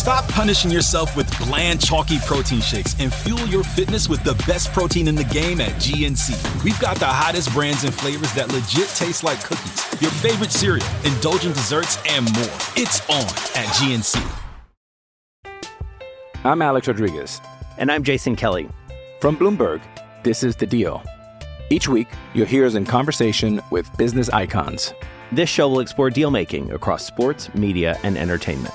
Stop punishing yourself with bland, chalky protein shakes and fuel your fitness with the best protein in the game at GNC. We've got the hottest brands and flavors that legit taste like cookies, your favorite cereal, indulgent desserts, and more. It's on at GNC. I'm Alex Rodriguez. And I'm Jason Kelly. From Bloomberg, this is The Deal. Each week, you'll hear us in conversation with business icons. This show will explore deal making across sports, media, and entertainment.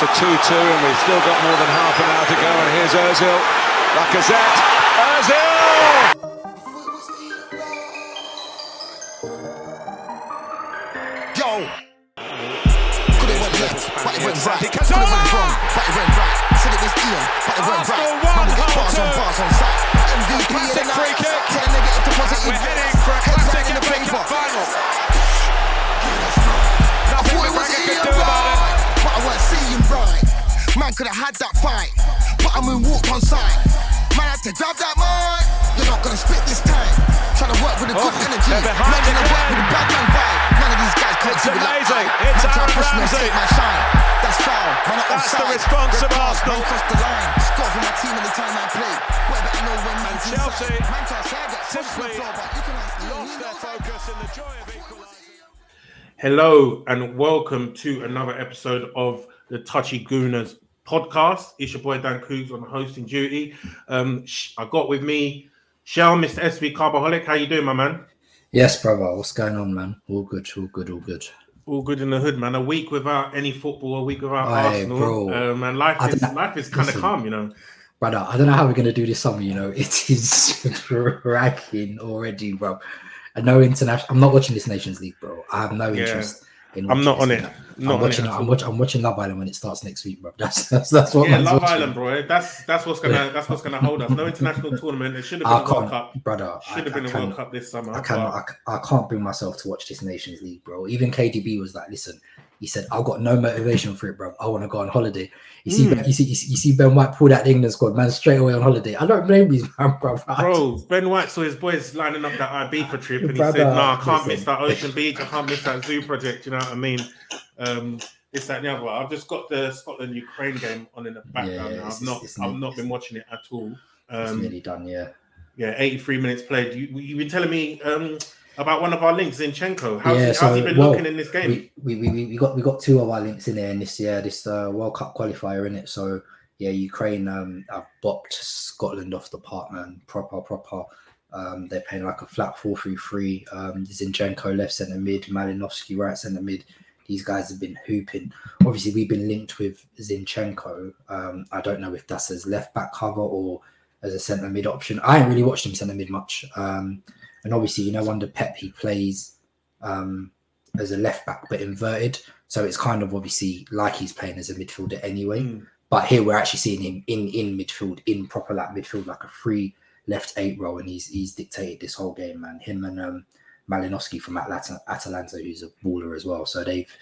To 2 2, and we've still got more than half an hour to go. And here's Ozil. Lacazette. Ozil! Yo. Could it went left, but it went right. Could it went wrong, but it went right. Said it was Ian, but it went right. Man, we get bars on bars on site. MVP in the night. free kick. Turn negative to positive. We're heading for a Heads right in the paper. Final. Nothing the was could do about it. But I weren't seeing right. Man could have had that fight, but I moonwalked on side. Man had to grab that mic. You're not gonna spit this time. Trying to work with a good Oh, energy. they're behind Man trying to work with a bad man vibe. None of these guys can't It's do it like It's Man trying to Aaron push me and Ramsey. take my shine. That's foul. Man, I'm That's the response Red of Arsenal. Man crossed the line. Score for my team anytime I play. Boy, better know when man's Chelsea inside. Man can't say I get pushed simply floor, can Lost their focus in the joy of equalising. Hello and welcome to another episode of the Touchy Gooners podcast. It's your boy Dan Coogs on hosting duty. Um, I got with me Shell, Mr. SV Carbaholic. How you doing, my man? Yes, brother. What's going on, man? All good, all good, all good. All good in the hood, man. A week without any football, a week without Aye, Arsenal, bro. um, and life is life is kind of calm, you know. Brother, I don't know how we're gonna do this summer. You know, it is cracking already, bro. No international. I'm not watching this Nations League, bro. I have no Yeah. interest. In I'm not on it. Not I'm on watching. it I'm watching. I'm watching Love Island when it starts next week, bro. That's that's, that's what. Yeah, Love watching. Island, bro. That's that's what's gonna that's what's gonna hold us. No international tournament. It should have been a World Cup. brother. Should have been I a World Cup this summer. I but- cannot. I, can't bring myself to watch this Nations League, bro. Even KDB was like, "Listen," he said, "I've got no motivation for it, bro. I want to go on holiday." You see, Mm. Ben- you see, you see, Ben White pull that England squad, man, straight away on holiday. I don't blame these man, bro. Bro, Ben White saw his boys lining up that Ibiza trip, and he Brother, said, "No, I can't listen. miss that Ocean Beach. I can't miss that zoo project." You know what I mean? Um, this, that, and the other. I've just got the Scotland Ukraine game on in the background. Yeah, now. it's- I've not, I've not been watching it at all. It's Um, nearly done, yeah. yeah, 83 minutes played. You, you've been telling me um, about one of our links, Zinchenko. How's, yeah, he, how's so, he been well, looking in this game? We, we, we, we got we got two of our links in there in this year, this uh, World Cup qualifier in it. So yeah, Ukraine um have bopped Scotland off the park, man. Proper, proper. Um, they're playing like a flat 4-3-3. Um, Zinchenko left centre mid, Malinovsky right centre mid. These guys have been hooping. Obviously, we've been linked with Zinchenko. Um, I don't know if that's as left back cover or as a centre mid option. I ain't really watched him centre mid much. Um, and obviously, you know, under Pep, he plays um, as a left back but inverted. So it's kind of obviously like he's playing as a midfielder anyway. Mm. But here we're actually seeing him in in midfield, in proper like midfield, like a free left eight role, and he's he's dictated this whole game, man. Him and um, Malinovsky from Atlanta, Atalanta, who's a baller as well. So they've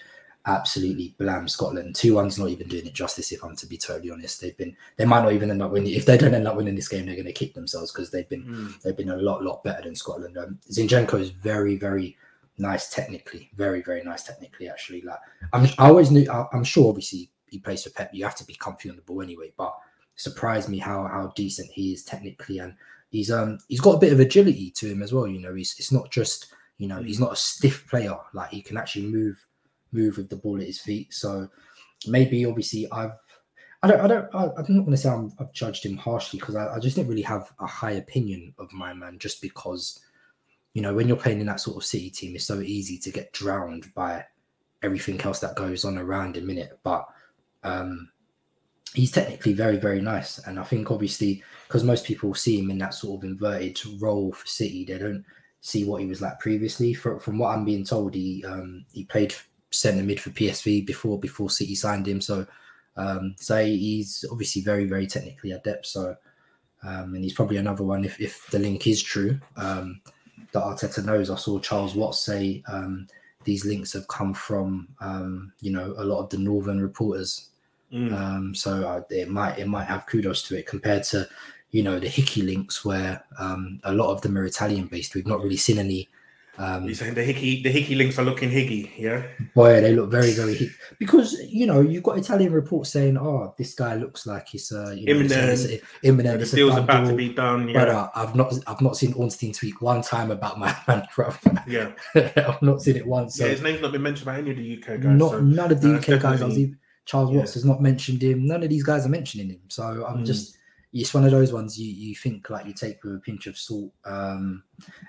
absolutely blammed Scotland. Two one's not even doing it justice. If I'm to be totally honest, they've been they might not even end up winning. If they don't end up winning this game, they're going to kick themselves because they've been Mm. they've been a lot lot better than Scotland. Um, Zinchenko is very very nice technically, very very nice technically. Actually, like I'm I always knew I, I'm sure obviously he plays for Pep. You have to be comfy on the ball anyway, but surprised me how how decent he is technically and he's um he's got a bit of agility to him as well. You know, he's it's not just you know he's not a stiff player. Like he can actually move move with the ball at his feet. So maybe obviously I've I don't I don't I, I'm not going to say I'm, I've judged him harshly because I, I just didn't really have a high opinion of my man just because you know when you're playing in that sort of city team it's so easy to get drowned by everything else that goes on around a minute. But um, he's technically very, very nice. And I think obviously because most people see him in that sort of inverted role for City, they don't see what he was like previously. For, from what I'm being told, he um, he played centre mid for PSV before before City signed him. So um, so he's obviously very, very technically adept. So um, and he's probably another one if, if the link is true um, that Arteta knows. I saw Charles Watts say um, these links have come from um, you know a lot of the northern reporters. Mm. Um, so uh, it might it might have kudos to it compared to you know the Hickey links where um, a lot of them are Italian based. We've not really seen any. Um, You're saying the hickey the hickey links are looking higgy, yeah? Boy, they look very very hick- because you know you've got Italian reports saying, "Oh, this guy looks like he's uh, you know, a- Imminent. it's imminent, The it's deal's about to be done, yeah. But uh, I've not I've not seen Ornstein tweet one time about my man, bro. Yeah. I've not seen it once. So yeah, his name's not been mentioned by any of the UK guys. not so, none of the uh, UK guys. Definitely- even, Charles yeah. Watts has not mentioned him. None of these guys are mentioning him. So I'm Mm. just it's one of those ones you you think like you take with a pinch of salt. Um,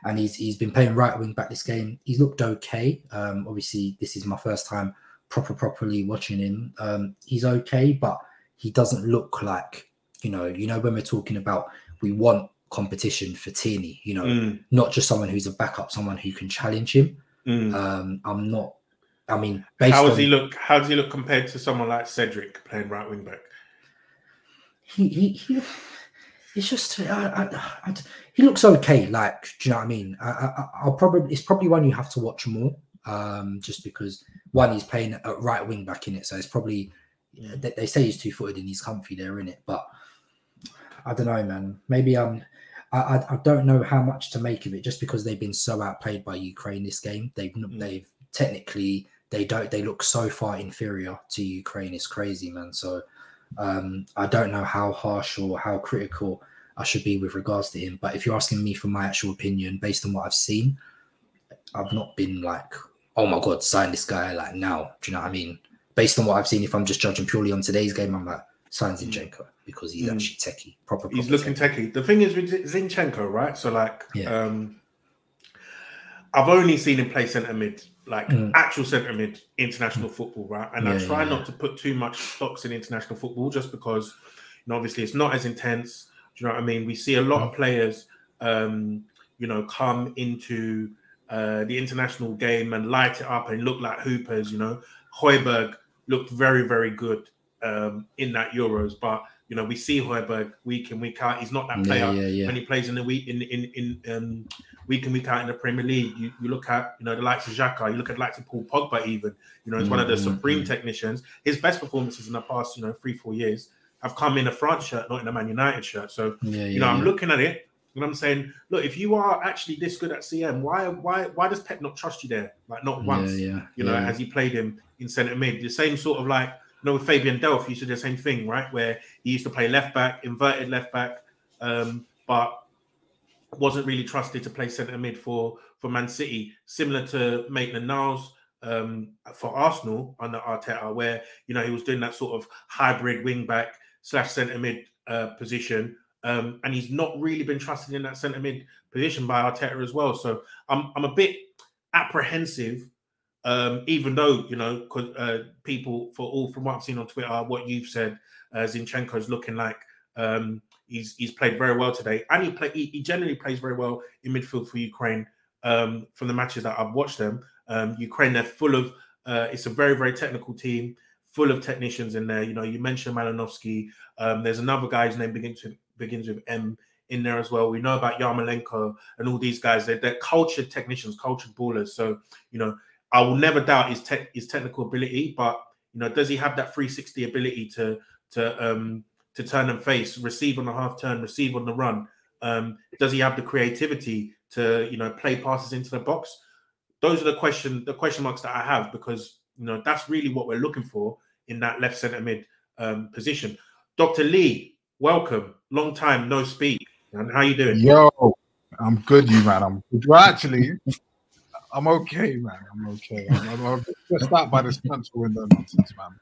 and he's he's been playing right wing back this game. He's looked okay. Um, obviously this is my first time proper properly watching him. Um, he's okay, but he doesn't look like you know you know when we're talking about we want competition for Tierney. You know, Mm. not just someone who's a backup, someone who can challenge him. Mm. Um, I'm not. I mean, How does on, he look? How does he look compared to someone like Cedric playing right wing back? He he, he it's just I, I, I, he looks okay. Like, do you know what I mean? I, I, I'll probably it's probably one you have to watch more. Um, just because one he's playing at right wing back in it, so it's probably they, they say he's two footed and he's comfy there in it, but I don't know, man. Maybe I'm. I, I, I don't know how much to make of it just because they've been so outplayed by Ukraine this game. They've they've technically they don't they look so far inferior to Ukraine. It's crazy, man. So um, I don't know how harsh or how critical I should be with regards to him. But if you're asking me for my actual opinion based on what I've seen, I've not been like, oh my god, sign this guy like now. Do you know what I mean? Based on what I've seen, if I'm just judging purely on today's game, I'm like sign Zinchenko because he's Mm. actually techie, proper. He's proper looking techie. The thing is with Zinchenko, right? So like, Yeah. um, I've only seen him play centre mid, like Mm. actual centre mid international football, right? And I try yeah, not to put too much stocks in international football just because, you know, obviously it's not as intense. Do you know what I mean? We see a lot Mm. of players, um, you know, come into uh, the international game and light it up and look like hoopers. You know, Hojbjerg looked very, very good um, in that Euros, but you know, we see Hojbjerg week in week out. He's not that player yeah, yeah. when he plays in the week in in in um, week in week out in the Premier League. You, you look at you know the likes of Xhaka, you look at the likes of Paul Pogba. Even you know, he's one of the Mm, mm, supreme technicians. His best performances in the past you know three four years have come in a France shirt, not in a Man United shirt. So Yeah, you know, yeah, I'm looking at it and I'm saying, look, if you are actually this good at CM, why why why does Pep not trust you there? Like not once. yeah, You know, yeah. as he played him in centre mid, the same sort of like know with Fabian Delph used to do the same thing, right? Where he used to play left back, inverted left back, um, but wasn't really trusted to play centre mid for for Man City, similar to Maitland Niles um, for Arsenal under Arteta, where you know he was doing that sort of hybrid wing back slash centre mid uh, position, um, and he's not really been trusted in that centre mid position by Arteta as well. So I'm I'm a bit apprehensive, um, even though you know uh, people for all from what I've seen on Twitter, what you've said, uh, Zinchenko's looking like um, he's he's played very well today, and he play he, he generally plays very well in midfield for Ukraine. Um, from the matches that I've watched them, um, Ukraine they're full of. Uh, it's a very very technical team, full of technicians in there. You know, you mentioned Malinovsky. Um, there's another guy whose name begins with begins with M in there as well. We know about Yarmolenko and all these guys. They're, they're cultured technicians, cultured ballers. So you know, I will never doubt his tech his technical ability, but you know, does he have that 360 ability to to um to turn and face, receive on the half turn, receive on the run? Um, does he have the creativity to you know play passes into the box? Those are the question the question marks that I have because you know that's really what we're looking for in that left centre mid um, position. Dr. Lee, welcome. Long time no speak. And how you doing? Yo, I'm good, you man. I'm good. Well, actually, I'm okay, man. I'm okay. I'm, I'm, I'm stressed out by this transfer window nonsense, man.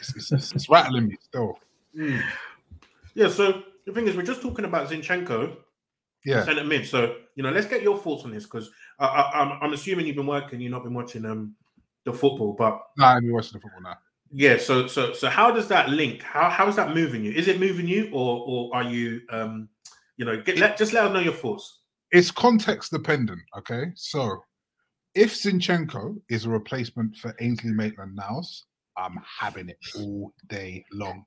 It's, it's, it's rattling me still. Mm. Yeah, so the thing is, we're just talking about Zinchenko, Yeah. centre mid. So you know, let's get your thoughts on this because I, I, I'm, I'm assuming you've been working, you've not been watching um the football, but no, I'm watching the football now. Yeah, so so so how does that link? How how is that moving you? Is it moving you, or or are you um you know get let just let us know your thoughts. It's context dependent. Okay, so if Zinchenko is a replacement for Ainsley Maitland-Niles, I'm having it all day long.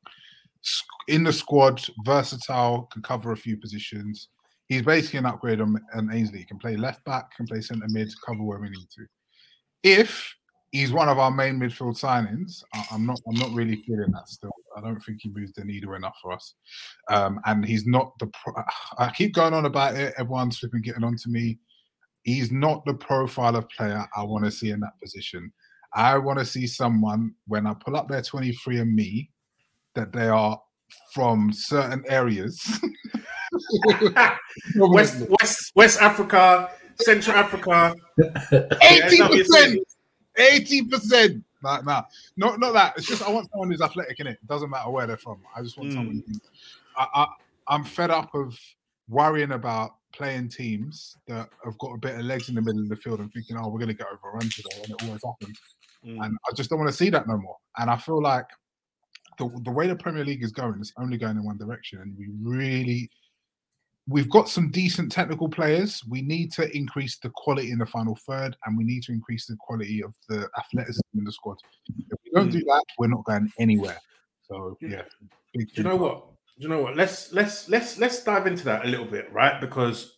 In the squad, versatile, can cover a few positions. He's basically an upgrade on, on Ainsley. He can play left back, can play centre mid, cover where we need to. If he's one of our main midfield signings. I'm not. I'm not really feeling that still. I don't think he moves the needle enough for us. Um, and he's not the. Pro- I keep going on about it. Everyone's flipping getting on to me. He's not the profile of player I want to see in that position. I want to see someone when I pull up their 23andMe that they are from certain areas. West, West, West Africa, Central Africa. 80%. 80%. Nah, nah, not not that. It's just I want someone who's athletic in it. Doesn't matter where they're from. I just want mm. someone. Who, I, I I'm fed up of worrying about playing teams that have got a bit of legs in the middle of the field and thinking, oh, we're going to get overrun today, and it always happens. Mm. And I just don't want to see that no more. And I feel like the the way the Premier League is going, it's only going in one direction, and we really we've got some decent technical players. We need to increase the quality in the final third, and we need to increase the quality of the athleticism in the squad. If we don't do that, we're not going anywhere. So yeah. Do you know what? Do you know what? Let's let's let's let's dive into that a little bit, right? Because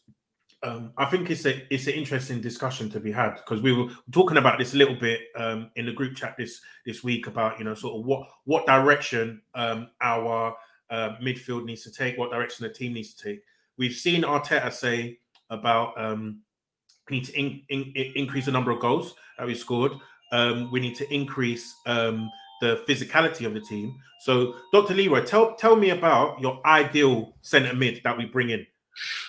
um, I think it's a it's an interesting discussion to be had because we were talking about this a little bit um, in the group chat this this week about you know sort of what what direction um, our uh, midfield needs to take, what direction the team needs to take. We've seen Arteta say about um, we need to in, in, increase the number of goals that we scored. Um, we need to increase um, the physicality of the team. So, Dr. Leroy, tell tell me about your ideal centre mid that we bring in.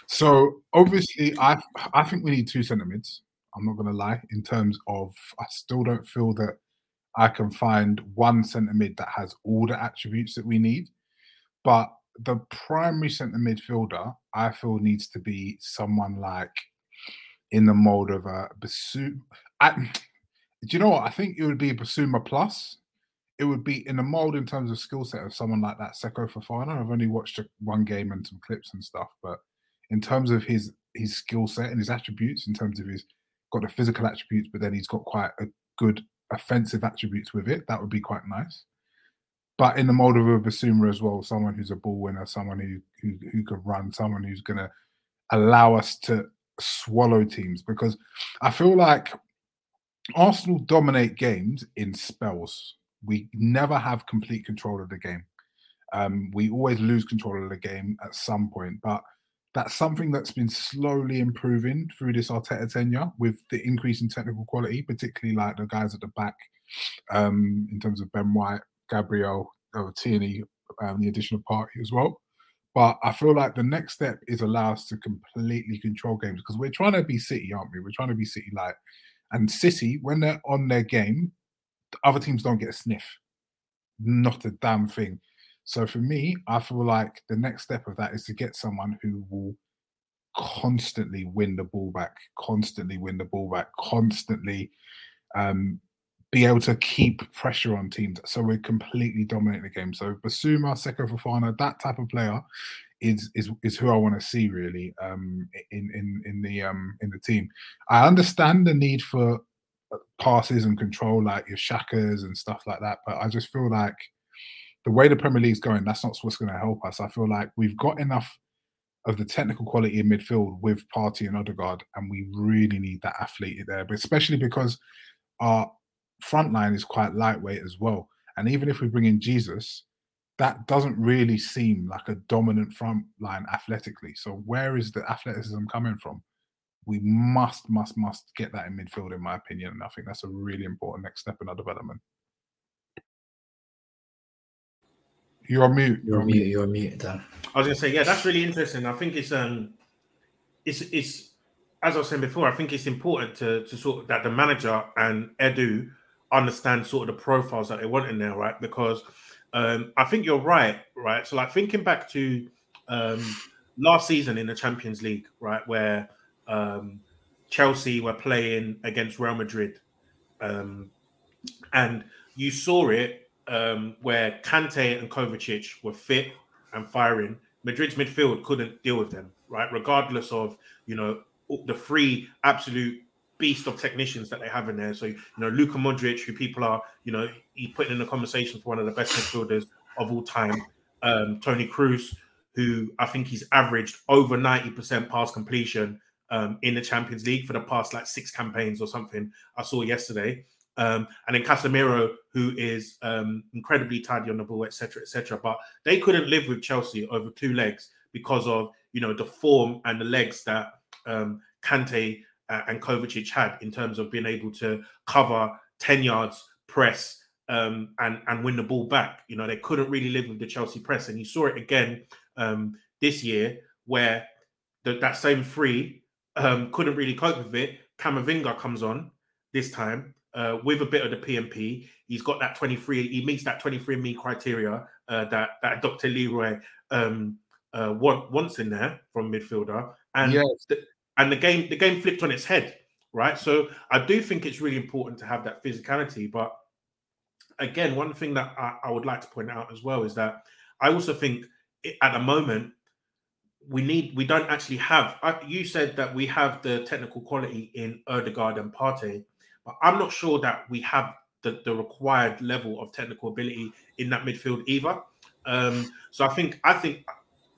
So, obviously, I I think we need two centre mids. I'm not going to lie. In terms of, I still don't feel that I can find one centre mid that has all the attributes that we need. But the primary centre midfielder, I feel, needs to be someone like in the mold of a Basu. do you know what? I think it would be Bissouma plus. It would be in the mold in terms of skill set of someone like that, Seko Fofana. I've only watched one game and some clips and stuff, but in terms of his his skill set and his attributes, in terms of his got the physical attributes, but then he's got quite a good offensive attributes with it. That would be quite nice but in the mold of a Bissouma as well, someone who's a ball winner, someone who who, who could run, someone who's going to allow us to swallow teams. Because I feel like Arsenal dominate games in spells. We never have complete control of the game. Um, we always lose control of the game at some point, but that's something that's been slowly improving through this Arteta tenure with the increase in technical quality, particularly like the guys at the back um, in terms of Ben White, Gabriel, uh, Tierney, um, the additional party as well. But I feel like the next step is allow us to completely control games because we're trying to be City, aren't we? We're trying to be City like, and City when they're on their game, other teams don't get a sniff, not a damn thing. So for me, I feel like the next step of that is to get someone who will constantly win the ball back, constantly win the ball back, constantly um, be able to keep pressure on teams. So we're completely dominating the game. So Bissouma, Seko Fofana, that type of player is is is who I want to see really um, in in in the um, in the team. I understand the need for uh, passes and control like your Xhakas and stuff like that, but I just feel like the way the Premier League's going, that's not what's going to help us. I feel like we've got enough of the technical quality in midfield with Partey and Odegaard, and we really need that athlete there, but especially because our front line is quite lightweight as well. And even if we bring in Jesus, that doesn't really seem like a dominant front line athletically. So where is the athleticism coming from? We must, must, must get that in midfield, in my opinion. And I think that's a really important next step in our development. You're on mute. You're on mute. You're on mute, Dan. I was gonna say, yeah, that's really interesting. I think it's um, it's it's as I was saying before. I think it's important to to sort of that the manager and Edu understand sort of the profiles that they want in there, right? Because um, I think you're right, right? So, like thinking back to um, last season in the Champions League, right, where um, Chelsea were playing against Real Madrid, um, and you saw it um, where Kante and Kovacic were fit and firing. Madrid's midfield couldn't deal with them, right? Regardless of you know the three absolute beast of technicians that they have in there. So you know Luka Modric, who people are you know he's putting in the conversation for one of the best midfielders of all time. Um, Toni Kroos, who I think he's averaged over ninety percent pass completion um, in the Champions League for the past like six campaigns or something. I saw yesterday. Um, and then Casemiro, who is um, incredibly tidy on the ball, etc., etc. But they couldn't live with Chelsea over two legs because of you know the form and the legs that um, Kante uh, and Kovacic had in terms of being able to cover ten yards, press, um, and and win the ball back. You know they couldn't really live with the Chelsea press, and you saw it again um, this year where the, that same three um, couldn't really cope with it. Camavinga comes on this time uh, with a bit of the PMP. He's got that 23, he meets that 23 me criteria uh, that, that Dr. Leroy um, uh, want, wants in there from midfielder. And yes. the, and the game the game flipped on its head, right? So I do think it's really important to have that physicality. But again, one thing that I, I would like to point out as well is that I also think it, at the moment we need we don't actually have. you said that we have the technical quality in Odegaard and Partey, but I'm not sure that we have the, the required level of technical ability in that midfield either. Um, so I think I think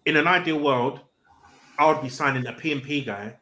in an ideal world, I would be signing a PMP guy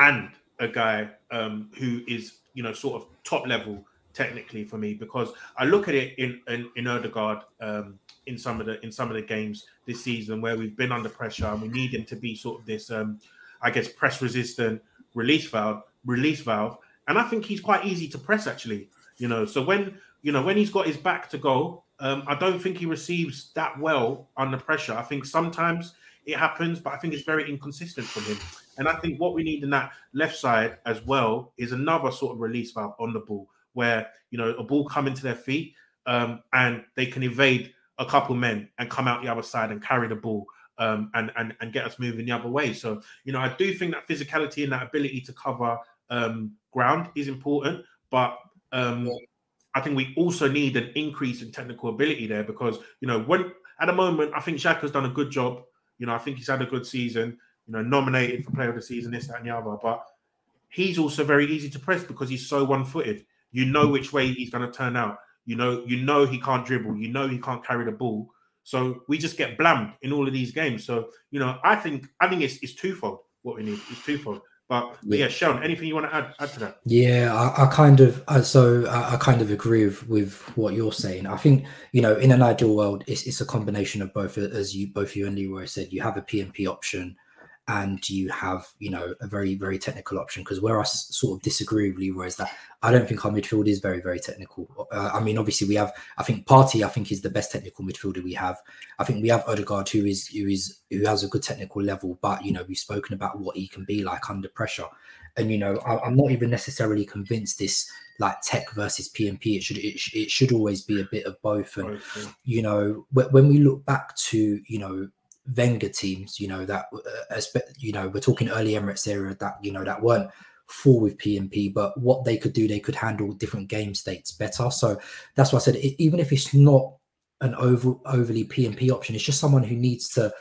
and a guy um, who is you know sort of top level technically for me because I look at it in in, in Odegaard um, in some of the in some of the games this season where we've been under pressure and we need him to be sort of this um, I guess press resistant release valve release valve and I think he's quite easy to press actually. You know, so when you know when he's got his back to goal, um, I don't think he receives that well under pressure. I think sometimes it happens, but I think it's very inconsistent from him. And I think what we need in that left side as well is another sort of release valve on the ball, where you know a ball coming to their feet um, and they can evade a couple men and come out the other side and carry the ball. Um, and, and and get us moving the other way. So you know, I do think that physicality and that ability to cover um, ground is important, but um, yeah. I think we also need an increase in technical ability there because you know when at the moment I think Xhaka's done a good job. You know, I think he's had a good season. You know, nominated for Player of the Season, this, that, and the other. But he's also very easy to press because he's so one-footed. You know which way he's going to turn out. You know, you know he can't dribble. You know he can't carry the ball. So we just get blammed in all of these games. So you know, I think I think it's, it's twofold. What we need is twofold. But, but yeah, Sean, anything you want to add, add to that? Yeah, I, I kind of uh, so I, I, kind of agree with, with what you're saying. I think you know, in an ideal world, it's, it's a combination of both, as you both you and Leroy said. You have a PMP option, and you have you know a very very technical option because where I sort of disagree with Leroy is that I don't think our midfield is very very technical. Uh, I mean, obviously we have I think Partey I think is the best technical midfielder we have. I think we have Odegaard who is who is who has a good technical level, but you know we've spoken about what he can be like under pressure, and you know I, am not even necessarily convinced this like tech versus PMP. It should it, it should always be a bit of both, and okay. you know when we look back to you know Wenger teams, you know, that, uh, you know, we're talking early Emirates era that, you know, that weren't full with PMP, but what they could do, they could handle different game states better. So that's why I said, even if it's not an over, overly PMP option, it's just someone who needs to,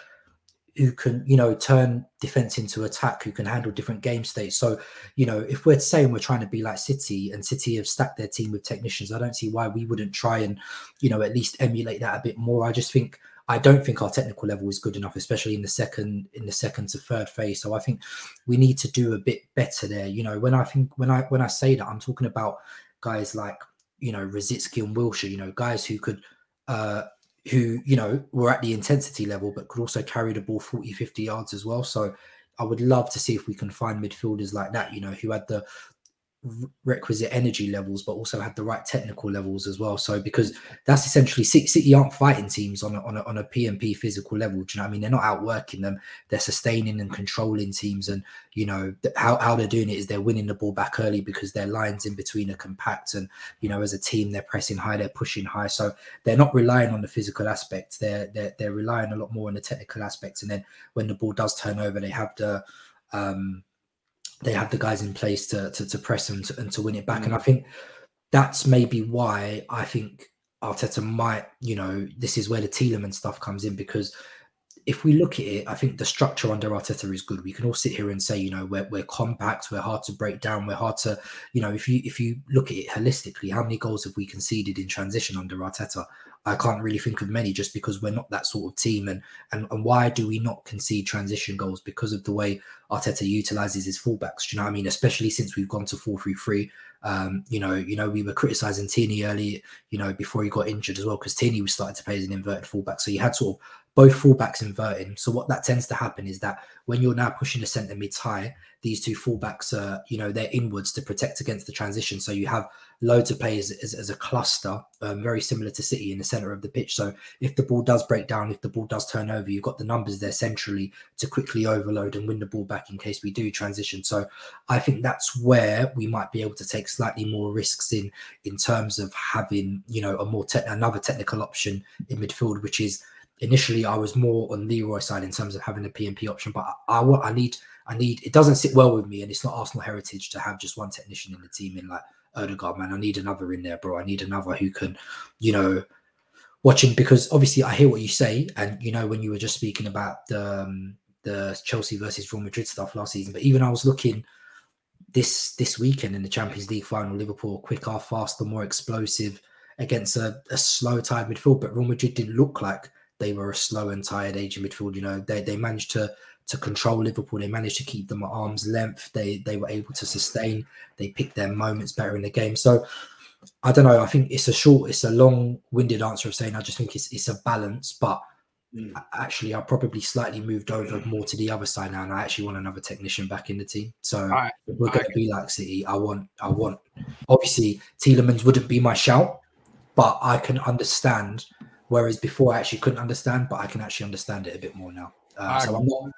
who can, you know, turn defense into attack, who can handle different game states. So, you know, if we're saying we're trying to be like City and City have stacked their team with technicians, I don't see why we wouldn't try and, you know, at least emulate that a bit more. I just think I don't think our technical level is good enough, especially in the second in the second to third phase. So I think we need to do a bit better there. You know, when I think when I when I say that, I'm talking about guys like you know Rosicky and Wilshere. You know, guys who could uh who you know were at the intensity level but could also carry the ball 40 50 yards as well so i would love to see if we can find midfielders like that you know who had the requisite energy levels, but also had the right technical levels as well. So because that's essentially City aren't fighting teams on a, on a, on a PMP physical level. Do you know what I mean? They're not outworking them. They're sustaining and controlling teams. And you know how, how they're doing it is they're winning the ball back early because their lines in between are compact. And you know as a team they're pressing high, they're pushing high. So they're not relying on the physical aspects. They're they're, they're relying a lot more on the technical aspects. And then when the ball does turn over, they have the um they have the guys in place to to, to press and to, and to win it back. Mm. And I think that's maybe why I think Arteta might, you know, this is where the Tielemans stuff comes in because if we look at it, I think the structure under Arteta is good. We can all sit here and say, you know, we're, we're compact, we're hard to break down, we're hard to, you know, if you if you look at it holistically, how many goals have we conceded in transition under Arteta? I can't really think of many just because we're not that sort of team. And and, and why do we not concede transition goals? Because of the way Arteta utilizes his fullbacks. Do you know what I mean? Especially since we've gone to 4-3-3. Um, you know, you know, we were criticizing Tierney early, you know, before he got injured as well, because Tierney was starting to play as an inverted fullback. So you had sort of both fullbacks inverting. So what that tends to happen is that when you're now pushing the centre mids high, these two fullbacks are, you know, they're inwards to protect against the transition. So you have loads of players as, as a cluster, um, very similar to City in the centre of the pitch. So if the ball does break down, if the ball does turn over, you've got the numbers there centrally to quickly overload and win the ball back in case we do transition. So I think that's where we might be able to take slightly more risks in in terms of having, you know, a more te- another technical option in midfield, which is initially I was more on Leroy side in terms of having a PMP option, but I, I, I need I need it doesn't sit well with me, and it's not Arsenal heritage to have just one technician in the team in like Odegaard, man. I need another in there, bro. I need another who can, you know, watching because obviously I hear what you say, and you know when you were just speaking about the um, the Chelsea versus Real Madrid stuff last season, but even I was looking this this weekend in the Champions League final, Liverpool quicker, faster, more explosive against a, a slow, tired midfield, but Real Madrid didn't look like they were a slow and tired aging midfield. You know, they they managed to to control Liverpool. They managed to keep them at arm's length. They they were able to sustain. They picked their moments better in the game. So I don't know. I think it's a short, it's a long-winded answer of saying I just think it's it's a balance, but mm. actually I probably slightly moved over more to the other side now, and I actually want another technician back in the team. So right. we're going to be like City. I want, I want. Obviously, Tielemans wouldn't be my shout, but I can understand. Whereas before I actually couldn't understand, but I can actually understand it a bit more now. Uh, so I'm not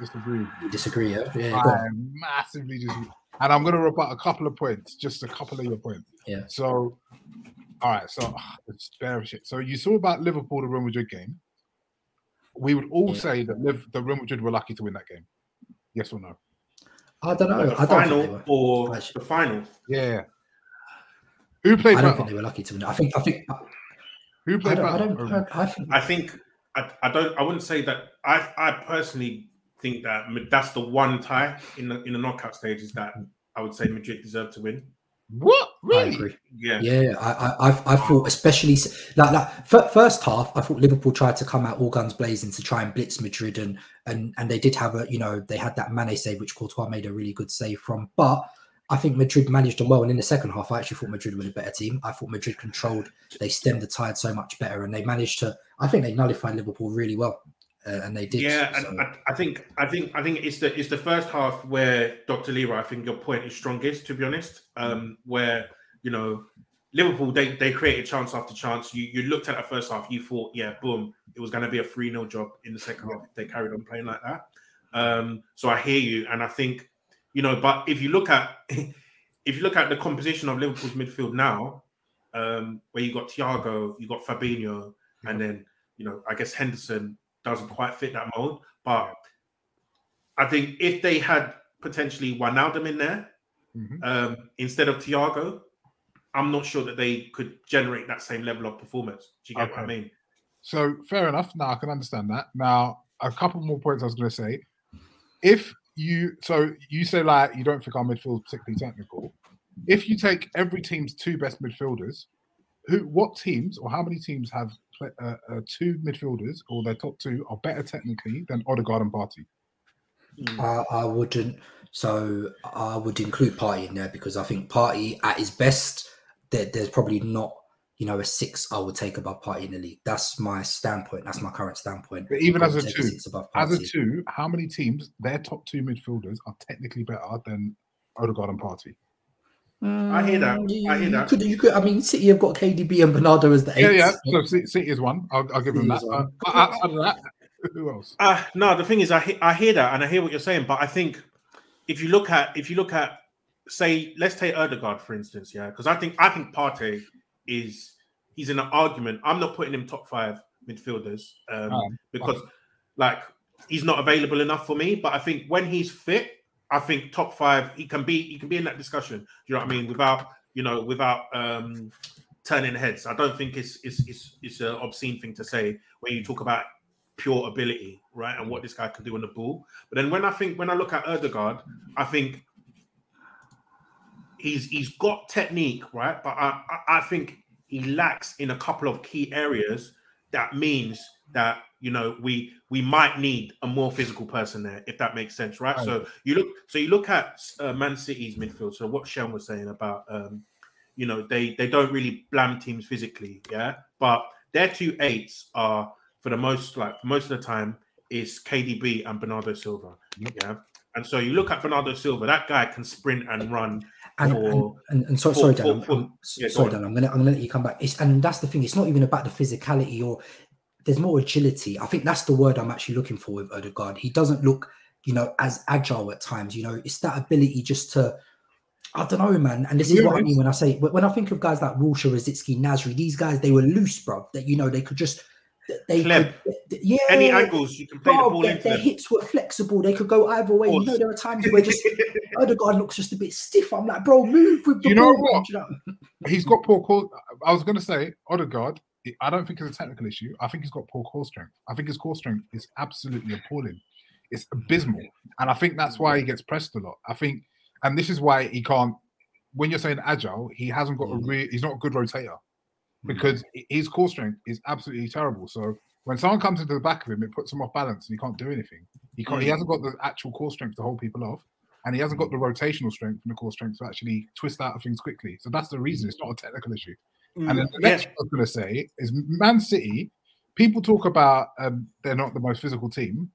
disagree. You disagree, yeah? yeah I massively disagree. And I'm going to rebut a couple of points, just a couple of your points. Yeah. So, all right. So, it's bare shit. So, you saw about Liverpool, the Real Madrid game. We would all yeah. say that Liv, the Real Madrid were lucky to win that game. Yes or no? I don't know. the I final or the final? Yeah. Who played? I don't better? think they were lucky to win. I think. I think. Who played? I don't, I, don't, I, think. I think I, I don't. I wouldn't say that. I I personally think that that's the one tie in the in the knockout stages that I would say Madrid deserve to win. What really? I agree. Yeah, yeah. I I I thought especially like like first half, I thought Liverpool tried to come out all guns blazing to try and blitz Madrid, and and and they did have a you know they had that Mane save which Courtois made a really good save from, but I think Madrid managed them well. And in the second half, I actually thought Madrid was a better team. I thought Madrid controlled, they stemmed the tide so much better, and they managed to. I think they nullified Liverpool really well, uh, and they did. Yeah, so. and I, I, think, I think, I think it's the it's the first half where Dr. Leroy. I think your point is strongest, to be honest. Um, where you know Liverpool, they they created chance after chance. You you looked at that first half, you thought, yeah, boom, it was going to be a three 0 job in the second half they carried on playing like that. Um, so I hear you, and I think you know, but if you look at if you look at the composition of Liverpool's midfield now, um, where you got Thiago, you got Fabinho, and then you know, I guess Henderson doesn't quite fit that mold. But I think if they had potentially Wijnaldum in there mm-hmm. um, instead of Thiago, I'm not sure that they could generate that same level of performance. Do you get okay. what I mean? So fair enough. Now I can understand that. Now a couple more points I was going to say. If you so you say like you don't think our midfield is particularly technical. If you take every team's two best midfielders, who what teams or how many teams have play, uh, uh, two midfielders or their top two are better technically than Odegaard and Partey? Uh, I wouldn't. So I would include Partey in there because I think Partey at his best, there, there's probably not you know, a six I would take above Partey in the league. That's my standpoint. That's my current standpoint. But even as a two, a as a two, how many teams their top two midfielders are technically better than Odegaard and Partey? Mm, I hear that. I hear that. You could, you could, I mean, City have got KDB and Bernardo as the eight. Yeah, yeah. So City is one. I'll, I'll give them that. Uh, outside of that, who else? Uh, no, the thing is, I he- I hear that and I hear what you're saying, but I think if you look at if you look at say, let's take Odegaard for instance, yeah, because I think I think Partey is he's in an argument. I'm not putting him top five midfielders um, oh, because okay. like he's not available enough for me. But I think when he's fit, I think top five he can be he can be in that discussion. Do You know what I mean? Without you know, without um, turning heads. I don't think it's it's it's it's an obscene thing to say when you talk about pure ability, right, and what this guy can do on the ball. But then when I think when I look at Odegaard, I think he's he's got technique, right? But I I, I think he lacks in a couple of key areas. That means that you know we we might need a more physical person there, if that makes sense, right? So you look so you look at uh, Man City's midfield. So what Shem was saying about um, you know they they don't really blam teams physically, yeah, but their two eights are for the most like most of the time is KDB and Bernardo Silva, yeah. And so you look at Bernardo Silva, that guy can sprint and run and, for, and, and, and so, for, sorry, Dan, for, I'm, I'm- yeah, sorry. Dan, I'm gonna I'm gonna let you come back. It's, and that's the thing. It's not even about the physicality or there's more agility. I think that's the word I'm actually looking for with Odegaard. He doesn't look, you know, as agile at times. You know, it's that ability just to. I don't know, man. And this is what I mean when I say when I think of guys like Wilshere, Rosicky, Nasri. These guys, they were loose, bro. That you know, they could just. They could, yeah, Any angles you can play the ball their, into their them. hips were flexible. They could go either way. You know, there are times where just Odegaard looks just a bit stiff. I'm like, bro, move with the You know what? you know? He's got poor core. I was going to say Odegaard. I don't think it's a technical issue. I think he's got poor core strength. I think his core strength is absolutely appalling. It's abysmal, and I think that's why he gets pressed a lot. I think, and this is why he can't. When you're saying agile, he hasn't got a mm. real. He's not a good rotator mm. because his core strength is absolutely terrible. So when someone comes into the back of him, it puts him off balance, and he can't do anything. He can't. He Mm. hasn't got the actual core strength to hold people off, and he hasn't got mm. the rotational strength and the core strength to actually twist out of things quickly. So that's the reason. It's not a technical issue. And then the Mm, next thing I was going to say is Man City. People talk about um, they're not the most physical team.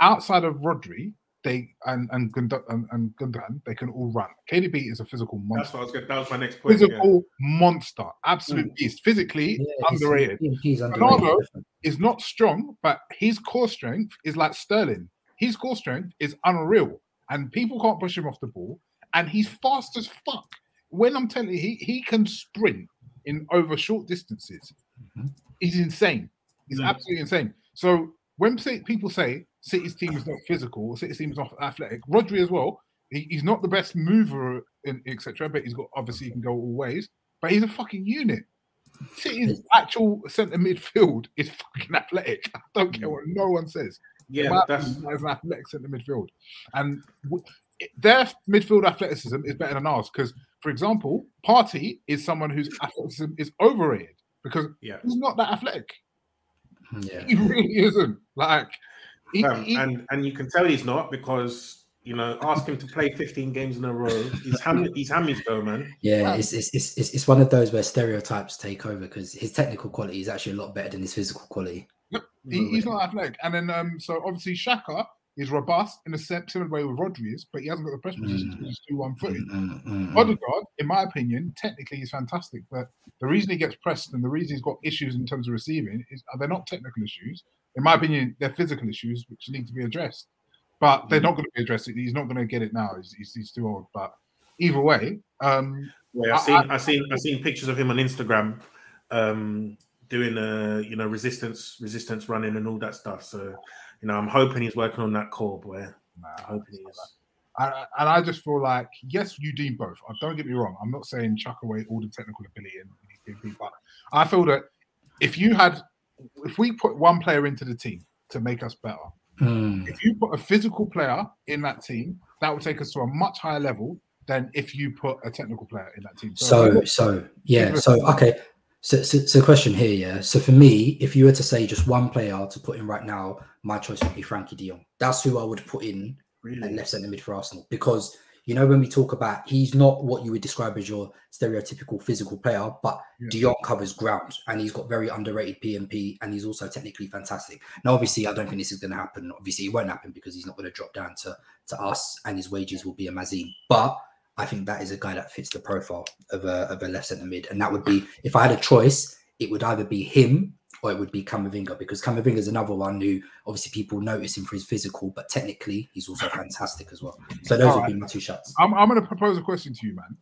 Outside of Rodri, they and and, Gund- and, and Gundogan, they can all run. KDB is a physical monster. That's what I was gonna, that was my next point. physical monster, absolute beast. Physically Yeah, underrated. he- he's Ronaldo underrated. is not strong, but his core strength is like Sterling. His core strength is unreal, and people can't push him off the ball. And he's fast as fuck. When I'm telling you, he he can sprint in over short distances. Mm-hmm. is insane. He's absolutely insane. So when people say City's team is not physical, or City's team is not athletic, Rodri as well. He, he's not the best mover, etc. But he's got obviously he can go all ways. But he's a fucking unit. City's actual centre midfield is fucking athletic. I don't care what no one says. Yeah, that's- is an athletic centre midfield, and w- their midfield athleticism is better than ours. Because, for example, Partey is someone whose athleticism is overrated because Yeah. he's not that athletic. Yeah. He really isn't. Like, he, Um, he- and and you can tell he's not because you know ask him to play 15 games in a row. He's ham he's hammies though, man. Yeah, it's, it's, it's, it's, it's one of those where stereotypes take over because his technical quality is actually a lot better than his physical quality. he- he's not athletic. And then, um, so obviously, Xhaka is robust in a similar way with Rodri is, but he hasn't got the press position because he's too one footed. Mm, Odegaard, in my opinion, technically he's fantastic, but the reason he gets pressed and the reason he's got issues in terms of receiving is uh, they're not technical issues. In my opinion, they're physical issues which need to be addressed. But they're not going to be addressed. He's not going to get it now. He's, he's, he's too old. But either way, um, Yeah, I've seen I- I've seen I've seen pictures of him on Instagram, um, doing uh you know resistance resistance running and all that stuff. So you know I'm hoping he's working on that core, boy. I'm hoping he is. And, and I just feel like, yes, you deem both. Uh, Don't get me wrong. I'm not saying chuck away all the technical ability and and- but I feel that if you had, if we put one player into the team to make us better, Mm. if you put a physical player in that team, that would take us to a much higher level than if you put a technical player in that team. So, so yeah, so okay. So, so, so question here, yeah. So for me, if you were to say just one player to put in right now, my choice would be Frenkie De Jong. That's who I would put in at left centre mid for Arsenal because you know when we talk about he's not what you would describe as your stereotypical physical player, but Yeah. De Jong covers ground and he's got very underrated PMP and he's also technically fantastic. Now, obviously, I don't think this is going to happen. Obviously, it won't happen because he's not going to drop down to to us and his wages will be a Mazine. But I think that is a guy that fits the profile of a, of a left centre mid. And that would be, if I had a choice, it would either be him or it would be Camavinga because Camavinga is another one who obviously people notice him for his physical, but technically he's also fantastic as well. So those All would be my two shots. I'm, I'm going to propose a question to you, man.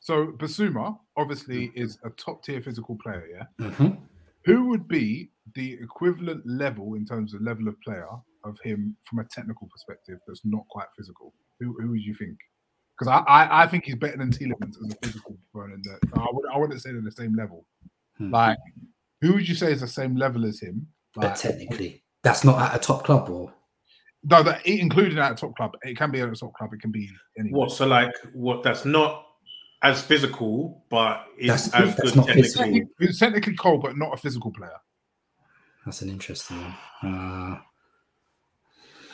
So Bissouma obviously is a top tier physical player, yeah. Mhm. Who would be the equivalent level in terms of level of player of him from a technical perspective that's not quite physical? Who, who would you think? because I, I I think he's better than Tielemans as a physical opponent. That I would I wouldn't say they're the same level. Hmm. Like, who would you say is the same level as him? But Like, technically, that's not at a top club, or no, that including at a top club. It can be at a top club. It can be anywhere. What? So like, what? That's not as physical, but it's That's- as that's good not technically. physical. Technically cold, but not a physical player. that's an interesting one. Uh,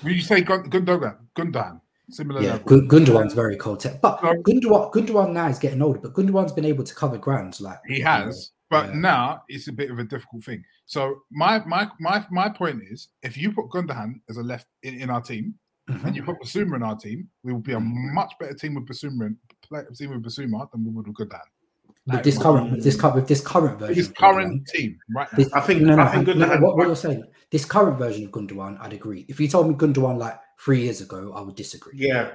Would you say Gun- Gundogan? Gundogan, similar yeah, level. Gu- Gundogan's very cold tech, but Gundogan, Gundogan now is getting older, but Gundogan's been able to cover grounds like He has, but now it's a bit of a difficult thing. So my my my my point is, if you put Gundogan as a left in, in our team, mm-hmm. and you put Bissouma in our team, we will be a mm-hmm. much better team with Bissouma team with Bissouma than we would with Gundogan. with this current with this current with this current version. His of current team, right? This, I think- no, no, I think no, no, Gundogan- what, what you're saying, this current version of Gundogan, I'd agree. If you told me Gundogan like three years ago, I would disagree. Yeah.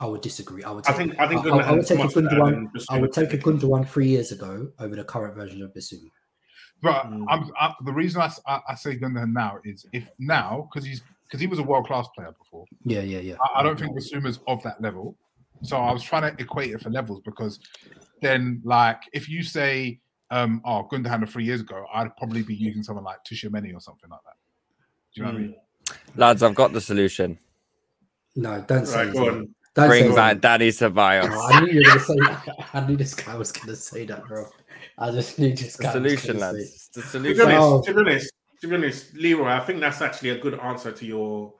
I would disagree. I would. Take, I Take, think- I think I, I would take a much better Gundogan. I would take a Gundogan three years ago over the current version of Bissouma. But Mm. I'm, I, the reason I say Gundogan now is if now because he's because he was a world class player before. Yeah, yeah, yeah. I, I don't think Bissouma's of that level. So I was trying to equate it for levels because then, like, if you say, um, "Oh, Gundogan three years ago," I'd probably be using someone like Tchouameni or something like that. Do you know what I mean? Lads, I've got the solution. No, don't say. Right, his go on. Don't Bring say his back name. Daddy Ceballos. Oh, I knew you were gonna say that. I knew this guy was gonna say that, bro. I just knew this The guy. was solution, gonna lads. say- It's the To be solution. honest, to be honest, to be honest, Leroy, I think that's actually a good answer to your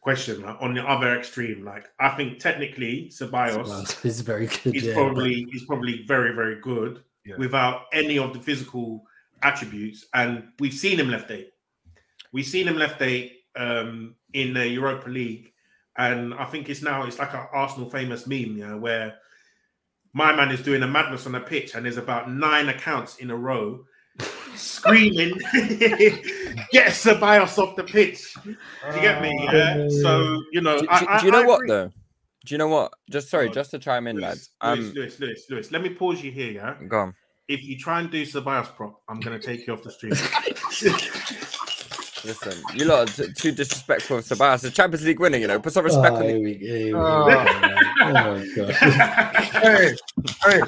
question. Like, on the other extreme, like I think technically Ceballos Ceballos is very good, He's yeah, probably he's probably very very good Yeah. without any of the physical attributes, and we've seen him left eight. We've seen him left eight um, in the Europa League, and I think it's now it's like an Arsenal famous meme, yeah, where my man is doing a madness on the pitch, and there's about nine accounts in a row screaming, "Get Ceballos off the pitch!" Do you get me? Yeah. So you know, Do, do- I- do you know I what agree. though? Do you know what? Just sorry, just to chime in, lads. Lewis, Um, Lewis, Lewis, Lewis, let me pause you here, yeah. go on. If you try and do Ceballos prop, I'm going to take you off the stream. Listen, you lot are t- too disrespectful of Ceballos. The Champions League winner, you know. Put some respect Oh, on here it. here we Oh. go. Oh, God. hey, hey,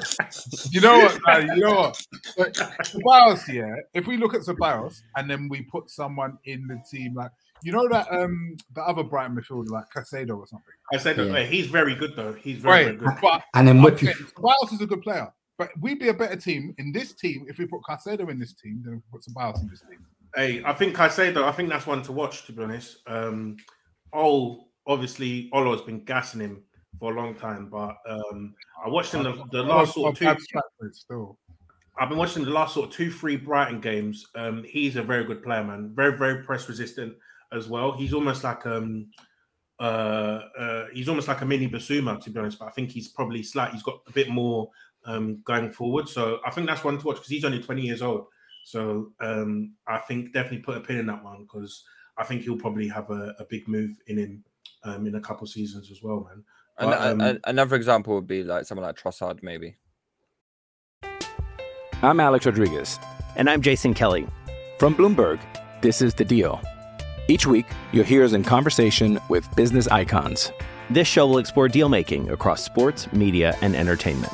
you know what? man, you know what? Like, Ceballos, yeah. If we look at Ceballos and then we put someone in the team, like you know that um the other Brighton midfielder, like Caicedo or something. I said that Yeah. hey, he's very good though. He's very, Right, very good. but And then whip okay. Ceballos is a good player, but we'd be a better team in this team if we put Caicedo in this team than if we put Ceballos in this team. Hey, I think I say though, I think that's one to watch. To be honest, um, Ol obviously Olo has been gassing him for a long time, but um, I watched him the, the last sort of two. I've been watching the last sort of two, three Brighton games. Um, he's a very good player, man. Very, very press resistant as well. He's almost like um, uh, uh, he's almost like a mini Bissouma, to be honest. But I think he's probably slight. he's got a bit more um, going forward. So I think that's one to watch because he's only 20 years old. So um, I think definitely put a pin in that one because I think he'll probably have a, a big move in him um, in a couple seasons as well, man. An- But, um, an- another example would be like someone like Trossard, maybe. I'm Alex Rodriguez. And I'm Jason Kelly. From Bloomberg, this is The Deal. Each week, you'll hear us in conversation with business icons. This show will explore deal making across sports, media, and entertainment.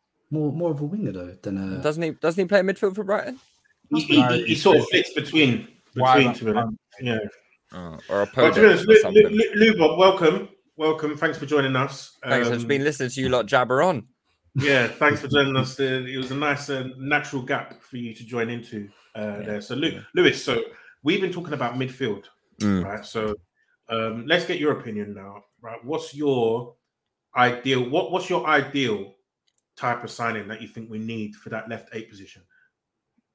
More, more of a winger though than a. Doesn't he? Doesn't he play midfield for Brighton? he, he, he, he sort of flits between, between not? to be honest. Yeah. Oh, or a But to be honest, welcome. Welcome. Thanks for joining us. Thanks. I've Um, been listening to you lot jabber on. Yeah, thanks for joining us. Uh, It was a nice uh, natural gap for you to join into uh, there. So, Lu- Lewis, so we've been talking about midfield, Mm. right? So, Um, let's get your opinion now. Right, what's your ideal? What what's your ideal type of signing that you think we need for that left eight position?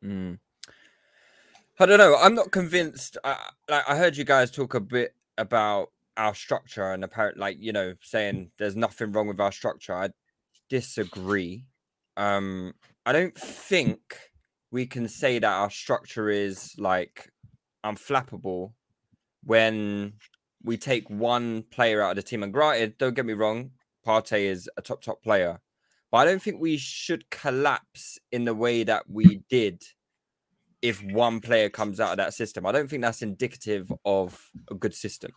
Mm. I don't know. I'm not convinced. I, like I heard you guys talk a bit about our structure and apparent, like you know, saying there's nothing wrong with our structure. I disagree. Um, I don't think we can say that our structure is like unflappable when we take one player out of the team. And granted, don't get me wrong, Partey is a top top player, but I don't think we should collapse in the way that we did if one player comes out of that system. I don't think that's indicative of a good system.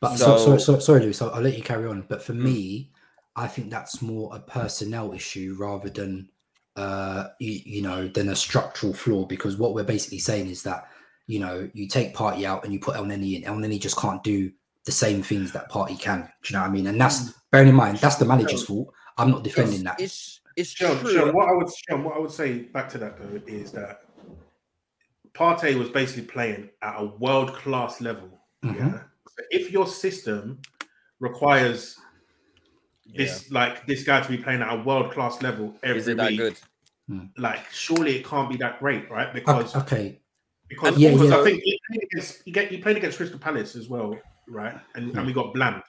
But so, so, so, sorry, Lewis, I'll, I'll, let you carry on. But for mm. me, I think that's more a personnel issue rather than uh you, you know than a structural flaw because what we're basically saying is that you know you take Partey out and you put Elneny in Elneny just can't do the same things that Partey can do you know what i mean and that's mm. bearing in mind that's the manager's fault i'm not defending it's, that it's it's Sean, true. Sean, what i would Sean, what i would say back to that though is that Partey was basically playing at a world class level. Mm-hmm. Yeah. So if your system requires this yeah. like this guy to be playing at a world class level every Is it that week, good? Hmm. like surely it can't be that great, right? Because okay, because yeah, also, yeah. I think he played against he, get, he played against Crystal Palace as well, right? And, Hmm. and we got bland.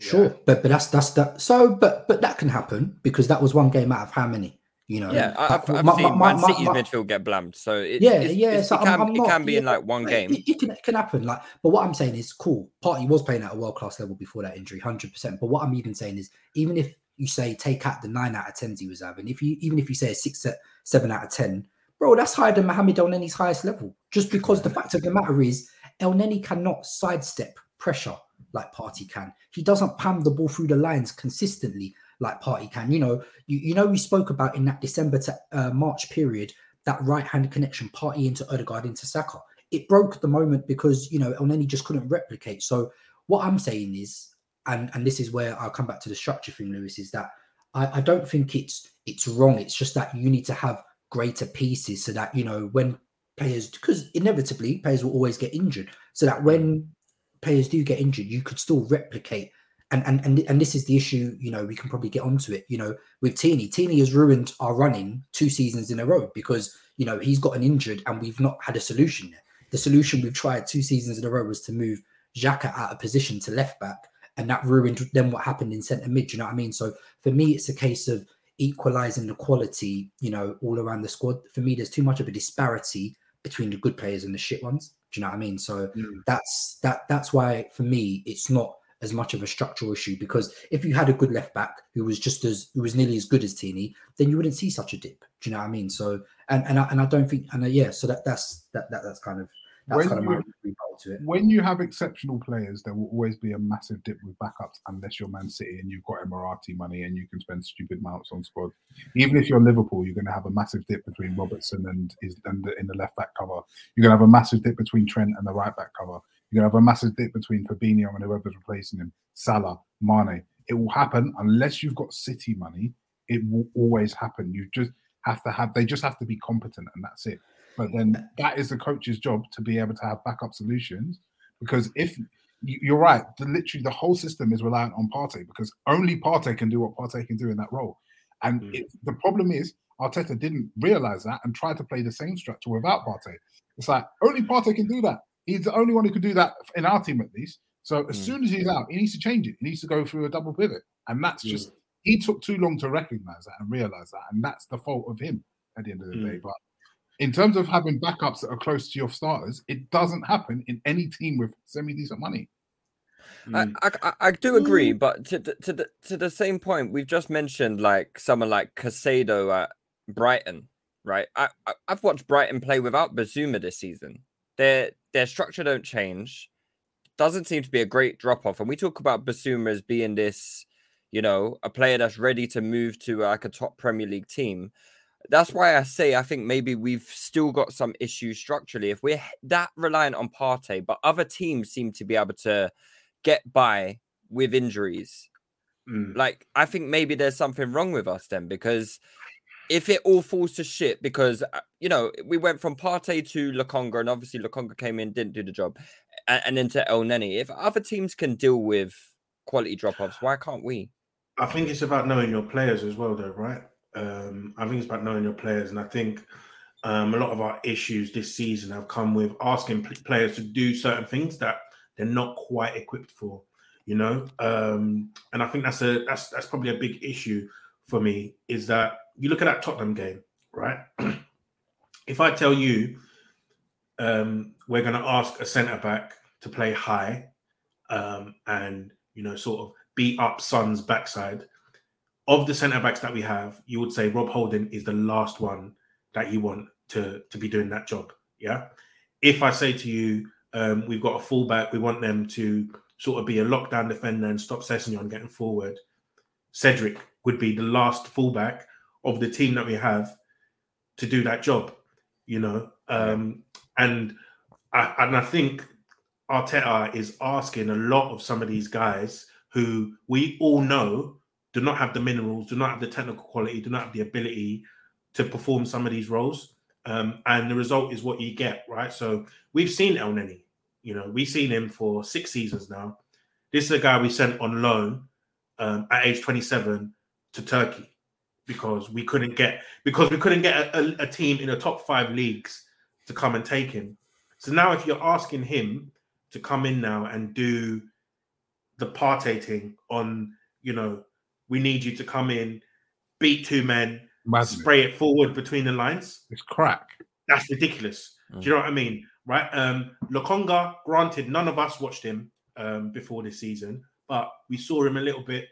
Sure, but but that's that's that. So, but but that can happen because that was one game out of how many? You know, Yeah, I've, I've my- seen my- Man City's midfield get blamed. So it, yeah, it's, yeah. it's- so it I'm- can, I'm it can be in like one game. It, it can, it can happen. Like, but what I'm saying is, cool. Partey was playing at a world class level before that injury, hundred percent. But what I'm even saying is, even if you say take out the nine out of tens he was having, if you even if you say a six, se- seven out of ten, bro, that's higher than Mohamed Elneny's highest level. Just because the fact of the matter is, El Neni cannot sidestep pressure like Partey can. He doesn't pam the ball through the lines consistently like Partey can. You know, you, you know, we spoke about in that December to uh, March period that right hand connection, Partey into Odegaard into Saka. It broke the moment because you know Elneny just couldn't replicate. So what I'm saying is, and and this is where I'll come back to the structure thing, Lewis, is that I, I don't think it's it's wrong. It's just that you need to have greater pieces so that you know when players because inevitably players will always get injured, so that when players do get injured, you could still replicate. And and and and this is the issue. You know, we can probably get onto it. You know, with Tierney, Tierney has ruined our running two seasons in a row because you know he's gotten injured and we've not had a solution yet. The solution we've tried two seasons in a row was to move Xhaka out of position to left back, and that ruined then what happened in centre mid. You know what I mean? So for me, it's a case of equalizing the quality. You know, all around the squad. For me, there's too much of a disparity between the good players and the shit ones. Do you know what I mean? So that's that. That's why for me, it's not as much of a structural issue because if you had a good left back who was just as who was nearly as good as Tierney, then you wouldn't see such a dip. Do you know what I mean? So and and I, and I don't think and uh, yeah, so that that's that, that that's kind of that's When kind of you- to it. When you have exceptional players, there will always be a massive dip with backups unless you're Man City and you've got Emirati money and you can spend stupid amounts on squad. Even if you're Liverpool, you're going to have a massive dip between Robertson and is and the, in the left back cover. You're going to have a massive dip between Trent and the right back cover. You're going to have a massive dip between Fabinho and whoever's replacing him, Salah, Mane. It will happen unless you've got City money. It will always happen. You just have to have. They just have to be competent, and that's it. But then that is the coach's job to be able to have backup solutions. Because if you- you're right, the, literally the whole system is reliant on Partey because only Partey can do what Partey can do in that role. And hmm. it, the problem is Arteta didn't realize that and tried to play the same structure without Partey. It's like only Partey can do that. He's the only one who can do that in our team at least. So as hmm. soon as he's out, he needs to change it. He needs to go through a double pivot, and that's just he took too long to recognize that and realize that, and that's the fault of him at the end of the hmm. day. But in terms of having backups that are close to your starters, it doesn't happen in any team with semi decent money. I, hmm. I, I- I do agree, hmm. but to, the- to the to the same point, we've just mentioned like someone like Caicedo at Brighton, right? I, I I've watched Brighton play without Bissouma this season. Their their structure don't change. Doesn't seem to be a great drop off, and we talk about Bissouma as being this, you know, a player that's ready to move to like a top Premier League team. That's why I say I think maybe we've still got some issues structurally. If we're that reliant on Partey, but other teams seem to be able to get by with injuries. Like, I think maybe there's something wrong with us then because if it all falls to shit, because uh, you know, we went from Partey to Lokonga, and obviously Lokonga came in, didn't do the job. and, and into Elneny. If other teams can deal with quality drop offs, why can't we? I think it's about knowing your players as well, though, right? Um, I think it's about knowing your players, and I think um, a lot of our issues this season have come with asking players to do certain things that they're not quite equipped for. You know, um, and I think that's a that's that's probably a big issue for me. Is that you look at that Tottenham game, right? if I tell you um, we're going to ask a centre back to play high um, and you know sort of beat up Son's backside. Of the centre backs that we have, you would say Rob Holding is the last one that you want to to be doing that job. Yeah. If I say to you, um, we've got a fullback, we want them to sort of be a lockdown defender and stop Sessegnon getting forward. Cedric would be the last fullback of the team that we have to do that job. You know, um, and I, and I think Arteta is asking a lot of some of these guys who we all know do not have the minerals, do not have the technical quality, do not have the ability to perform some of these roles. Um, and the result is what you get, right? So we've seen El Elneny, you know, we've seen him for six seasons now. This is a guy we sent on loan um, at age 27 to Turkey because we couldn't get because we couldn't get a, a, a team in the top five leagues to come and take him. So now, if you're asking him to come in now and do the partating on, you know, we need you to come in, beat two men, spray it forward between the lines. It's crack. That's ridiculous. Mm. Do you know what I mean? Right? Um, Lokonga, granted, none of us watched him um, before this season, but we saw him a little bit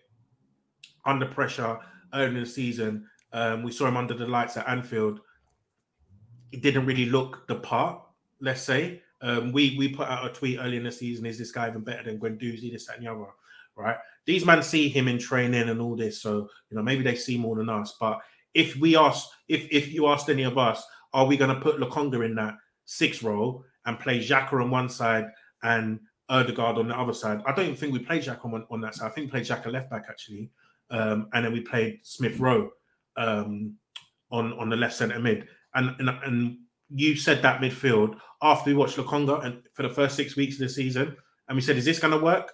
under pressure early in the season. Um, we saw him under the lights at Anfield. He didn't really look the part, let's say. Um, we we put out a tweet early in the season: Is this guy even better than Guendouzi? This that, and the other, right? These men see him in training and all this, so you know maybe they see more than us. But if we ask, if if you asked any of us, are we going to put Lokonga in that six role and play Xhaka on one side and Odegaard on the other side? I don't think we played Xhaka on, on that side. I think we played Xhaka left back actually, um, and then we played Smith Rowe um, on on the left centre mid. And, and and you said that midfield after we watched Lokonga and for the first six weeks of the season, and we said, "Is this going to work?"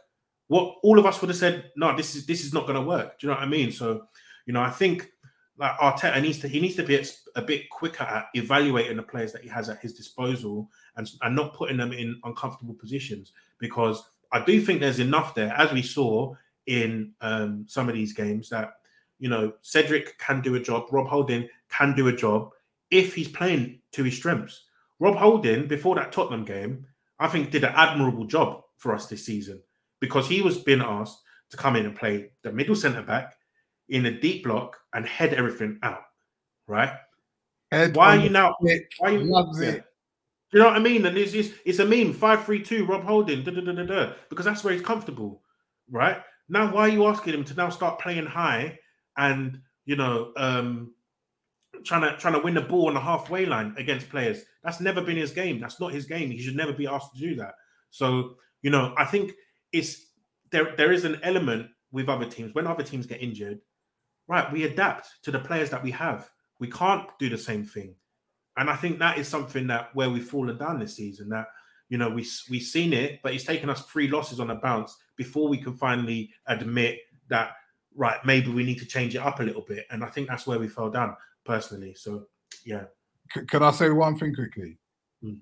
What all of us would have said, "No, this is this is not going to work." Do you know what I mean? So, you know, I think like Arteta needs to he needs to be a bit quicker at evaluating the players that he has at his disposal and and not putting them in uncomfortable positions because I do think there's enough there, as we saw in um, some of these games, that you know Cedric can do a job, Rob Holding can do a job if he's playing to his strengths. Rob Holding, before that Tottenham game, I think did an admirable job for us this season because he was being asked to come in and play the middle centre back in a deep block and head everything out. Right? Head why are you now? Why are you, loves yeah. it. Do you know what I mean? And it's, it's, it's a meme, 532, Rob Holding, da, da, da, da, da, because that's where he's comfortable, right? Now, why are you asking him to now start playing high and, you know, um, trying to trying to win the ball on the halfway line against players. That's never been his game. That's not his game. He should never be asked to do that. So, you know, I think it's there there is an element with other teams when other teams get injured, right? We adapt to the players that we have. We can't do the same thing. And I think that is something that where we've fallen down this season that you know we we've seen it, but it's taken us three losses on a bounce before we can finally admit that right maybe we need to change it up a little bit. And I think that's where we fell down personally. So yeah. C- can I say one thing quickly? Mm.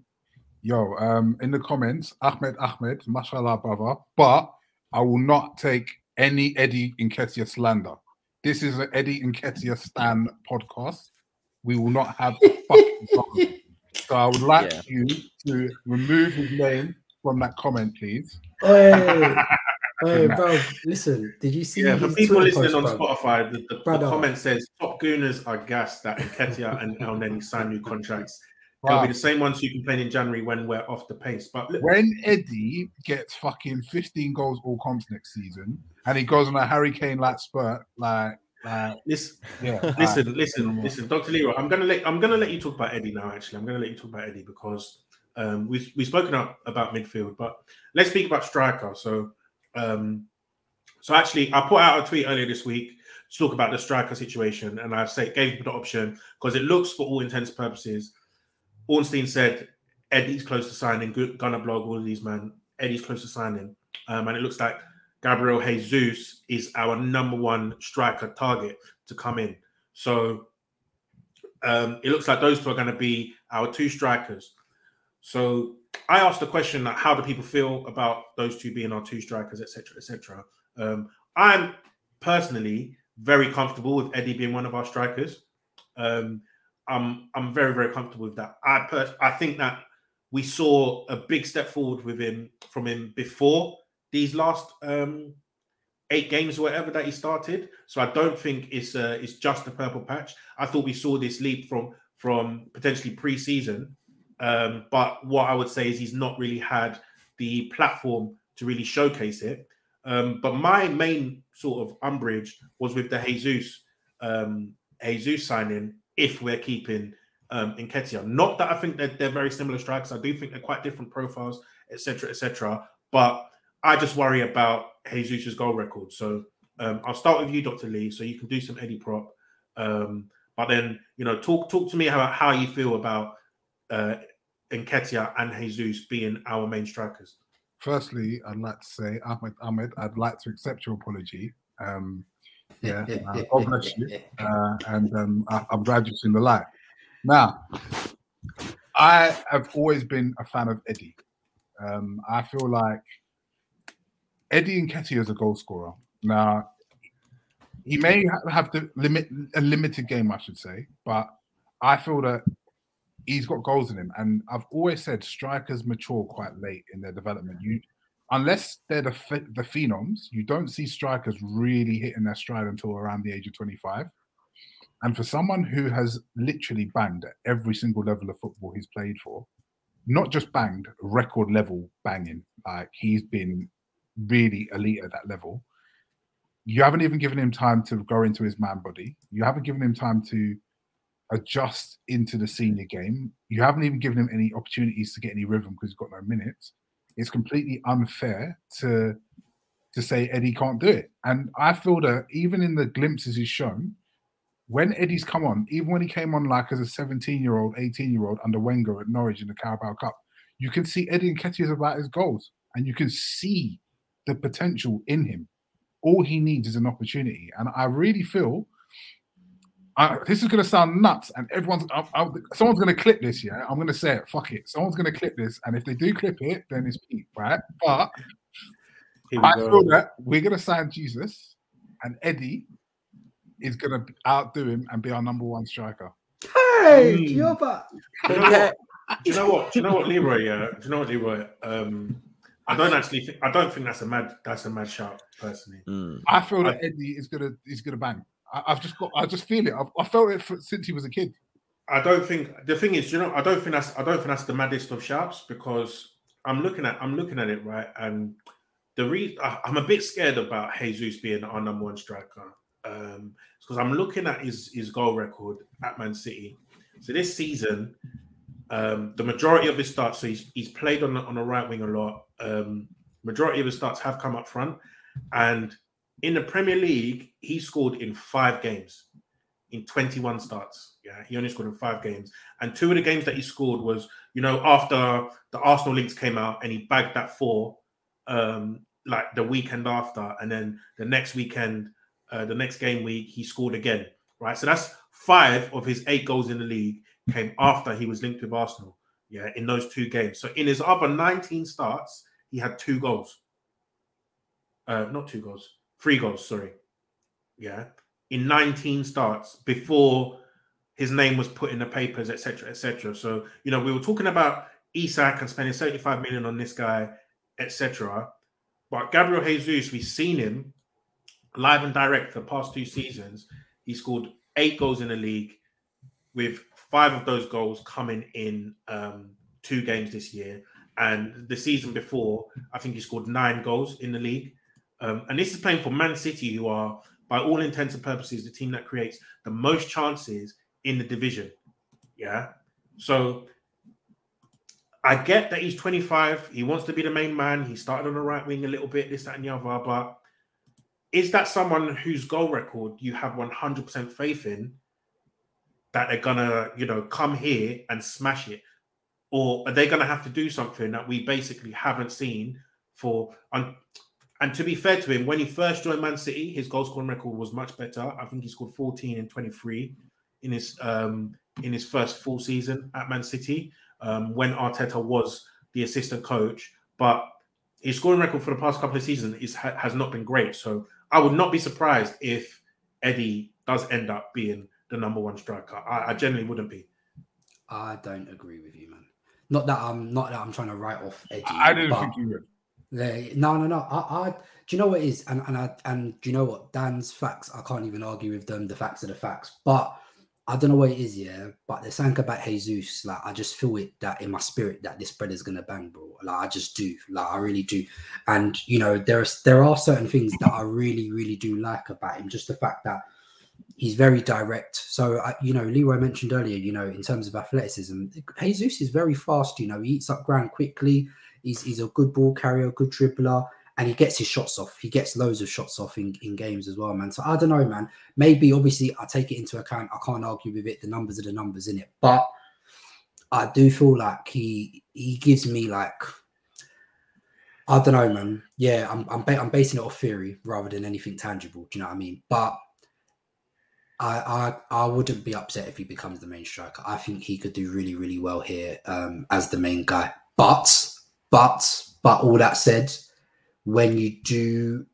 Yo, um, in the comments, Ahmed Ahmed, mashallah brother, but I will not take any Eddie Nketiah slander. This is an Eddie Nketiah Stan podcast. We will not have fucking So I would like yeah. you to remove his name from that comment, please. Hey, bro, listen, did you see? Yeah, for people Twitter listening post, on bro? Spotify, the, the, the, comment says top gooners are gassed that Nketiah and Elneny sign new contracts. They'll be the same ones who complain in January when we're off the pace. But look, when Eddie gets fucking 15 goals all comps next season and he goes on a Harry Kane like spurt, like like listen, yeah, listen, like, listen, listen, Dr. Leroy, I'm gonna let I'm gonna let you talk about Eddie now. Actually, I'm gonna let you talk about Eddie because um, we've we've spoken up about midfield, but let's speak about striker. So um, so actually, I put out a tweet earlier this week to talk about the striker situation, and I say gave him the option because it looks, for all intents and purposes, Ornstein said Eddie's close to signing. Gunner blog, all of these man. Eddie's close to signing, um, and it looks like Gabriel Jesus is our number one striker target to come in. So um, it looks like those two are going to be our two strikers. So I asked the question that how do people feel about those two being our two strikers, etc., etc. Um, I'm personally very comfortable with Eddie being one of our strikers. Um, I'm I'm very very comfortable with that. I pers- I think that we saw a big step forward with him from him before these last um, eight games or whatever that he started. So I don't think it's uh, it's just a purple patch. I thought we saw this leap from from potentially pre-season, um, but what I would say is he's not really had the platform to really showcase it. Um, but my main sort of umbrage was with the Jesus um, Jesus signing. If we're keeping um, Nketiah, not that I think that they're very similar strikers. I do think they're quite different profiles, etc., etc. But I just worry about Jesus' goal record. So um, I'll start with you, Dr. Lee, so you can do some Eddie prop. Um, but then, you know, talk talk to me about how you feel about uh, Nketiah and Jesus being our main strikers. Firstly, I'd like to say, Ahmed, Ahmed, I'd like to accept your apology. Um, yeah, uh, God bless you. Uh, and um, I, am glad you've seen the light. Now, I have always been a fan of Eddie. Um, I feel like Eddie Nketiah is a goal scorer. Now, he may have the limit a limited game, I should say, but I feel that he's got goals in him. And I've always said strikers mature quite late in their development. You, unless they're the the phenoms, you don't see strikers really hitting their stride until around the age of 25. And for someone who has literally banged at every single level of football he's played for, not just banged, record level banging, like he's been really elite at that level. You haven't even given him time to go into his man body. You haven't given him time to adjust into the senior game. You haven't even given him any opportunities to get any rhythm because he's got no minutes. It's completely unfair to to say Eddie can't do it. And I feel that even in the glimpses he's shown, when Eddie's come on, even when he came on like as a 17 year old, 18 year old under Wenger at Norwich in the Carabao Cup, you can see Eddie Nketiah is about his goals. And you can see the potential in him. All he needs is an opportunity. And I really feel I, this is going to sound nuts, and everyone's I, I, someone's going to clip this. Yeah, I'm going to say it. Fuck it. Someone's going to clip this, and if they do clip it, then it's Pete, right? But I go. feel that we're going to sign Jesus, and Eddie is going to outdo him and be our number one striker. Hey, mm. you're back. Do you know what? Do you know what? Do you know what, Leroy? Yeah, do you know what, Leroy? Um, I don't actually think I don't think that's a mad that's a mad shout personally. Mm. I feel that Eddie is gonna is gonna bang. I, have just got I just feel it. I've, I felt it for, since he was a kid. I don't think the thing is, you know, I don't think that's I don't think that's the maddest of sharps because I'm looking at I'm looking at it right, and the reason I'm a bit scared about Jesus being our number one striker um, because I'm looking at his his goal record at Man City. So this season, um, the majority of his starts, so he's, he's played on the, on the right wing a lot. Um, majority of his starts have come up front, and in the Premier League, he scored in five games, in 21 starts. Yeah, he only scored in five games, and two of the games that he scored was, you know, after the Arsenal links came out, and he bagged that four, um, like the weekend after, and then the next weekend, uh, the next game week, he scored again. Right, so that's five of his eight goals in the league came after he was linked with Arsenal. Yeah, in those two games. So in his other 19 starts, he had two goals. Uh, not two goals, three goals. Sorry. Yeah, in 19 starts before his name was put in the papers, etc., etc. So you know, we were talking about Isak and spending 75 million on this guy, etc. But Gabriel Jesus, we've seen him live and direct for the past two seasons. He scored eight goals in the league with five of those goals coming in um, two games this year. And the season before, I think he scored nine goals in the league. Um, and this is playing for Man City, who are, by all intents and purposes, the team that creates the most chances in the division. Yeah. So I get that he's 25. He wants to be the main man. He started on the right wing a little bit, this, that, and the other. But is that someone whose goal record you have 100% faith in that they're gonna, you know, come here and smash it, or are they gonna have to do something that we basically haven't seen for and to be fair to him, when he first joined Man City, his goal scoring record was much better. I think he scored 14 and 23 in his um, in his first full season at Man City um, when Arteta was the assistant coach. But his scoring record for the past couple of seasons is has not been great. So I would not be surprised if Eddie does end up being the number one striker. I, I genuinely wouldn't be. I don't agree with you, man. Not that I'm not that I'm trying to write off Eddie. I didn't think you would. No, no, no. I, I, do you know what is? And and I, and do you know what Dan's facts? I can't even argue with them. The facts are the facts. But I don't know what it is, yeah. But the something about Jesus, like I just feel it that in my spirit that this spread is gonna bang, bro. Like I just do, like I really do. And you know, there's there are certain things that I really, really do like about him. Just the fact that he's very direct. So, uh, you know, Leroy mentioned earlier, you know, in terms of athleticism, Jesus is very fast. You know, he eats up ground quickly. He's, he's a good ball carrier, good dribbler, and he gets his shots off. He gets loads of shots off in, in games as well, man. So I don't know, man. Maybe, obviously, I take it into account. I can't argue with it. The numbers are the numbers in it, but I do feel like he he gives me like I don't know, man. Yeah, I'm I'm, ba- I'm basing it off theory rather than anything tangible. Do you know what I mean? But I, I I wouldn't be upset if he becomes the main striker. I think he could do really really well here um, as the main guy. But but but all that said, when you do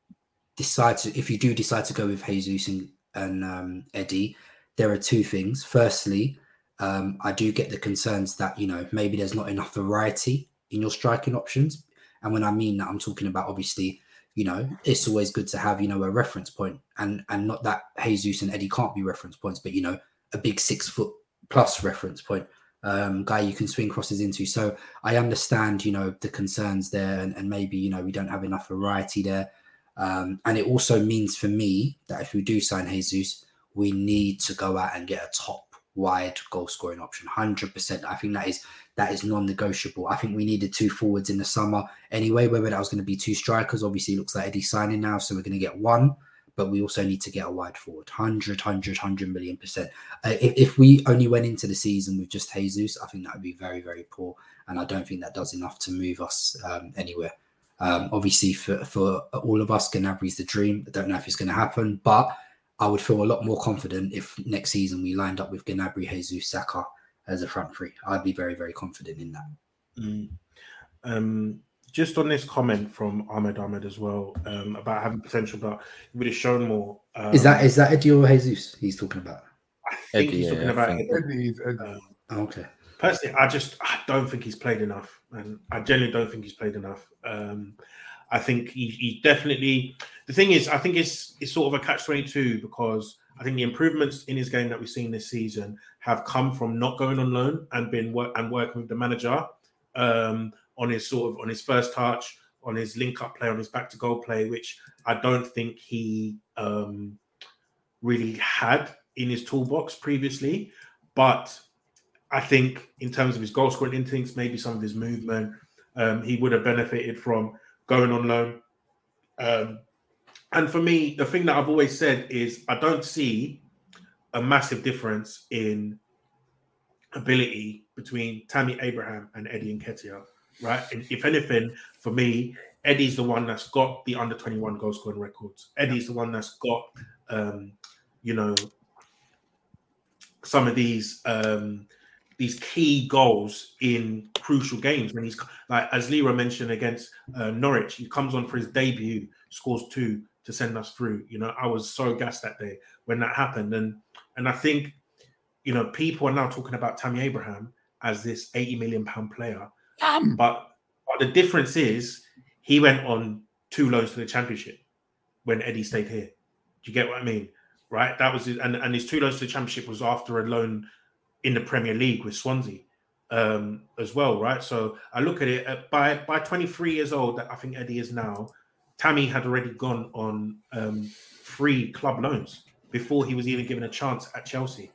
decide to, if you do decide to go with Jesus and, and um, Eddie, there are two things. Firstly, um, I do get the concerns that you know maybe there's not enough variety in your striking options, and when I mean that, I'm talking about obviously you know, it's always good to have, you know, a reference point and and not that Jesus and Eddie can't be reference points, but you know, a big six foot plus reference point um, guy you can swing crosses into. So I understand, you know, the concerns there and, and maybe, you know, we don't have enough variety there. Um, and it also means for me that if we do sign Jesus, we need to go out and get a top wide goal scoring option. 100%. I think that is that is non-negotiable. I think we needed two forwards in the summer anyway. Whether that was going to be two strikers, obviously looks like Eddie's signing now, so we're going to get one. But we also need to get a wide forward, 100, 100, 100 million percent. Uh, if, if we only went into the season with just Jesus, I think that would be very, very poor. And I don't think that does enough to move us um, anywhere. Um, obviously, for, for all of us, Gnabry's the dream. I don't know if it's going to happen, but I would feel a lot more confident if next season we lined up with Gnabry, Jesus, Saka, as a front three. I'd be very, very confident in that. Mm. Um, just on this comment from Ahmed Ahmed as well um, about having potential, but he would have shown more. Um, is that is that Eddie or Jesus he's talking about? I think Eddie, he's talking yeah, about Eddie. Eddie, Eddie. Um, okay. Personally, I just I don't think he's played enough, and I genuinely don't think he's played enough. Um, I think he, he definitely. The thing is, I think it's it's sort of a catch twenty two because I think the improvements in his game that we've seen this season have come from not going on loan and been work and working with the manager um, on his sort of on his first touch, on his link up play, on his back to goal play, which I don't think he um, really had in his toolbox previously. But I think in terms of his goal scoring instincts, maybe some of his movement, um, he would have benefited from going on loan. Um, and for me, the thing that I've always said is I don't see a massive difference in ability between Tammy Abraham and Eddie Nketiah, right? And if anything, for me, Eddie's the one that's got the under 21 goal scoring records. Eddie's the one that's got, um, you know, some of these um, these key goals in crucial games when he's like as Leroy mentioned against uh, Norwich, he comes on for his debut, scores two, to send us through. You know, I was so gassed that day when that happened, and and I think, you know, people are now talking about Tammy Abraham as this eighty million pound player, um. but but the difference is he went on two loans to the championship when Eddie stayed here. Do you get what I mean? Right, that was and and his two loans to the championship was after a loan in the Premier League with Swansea um, as well, right? So I look at it uh, by by 23 years old, that I think Eddie is now. Tammy had already gone on um, free club loans before he was even given a chance at Chelsea,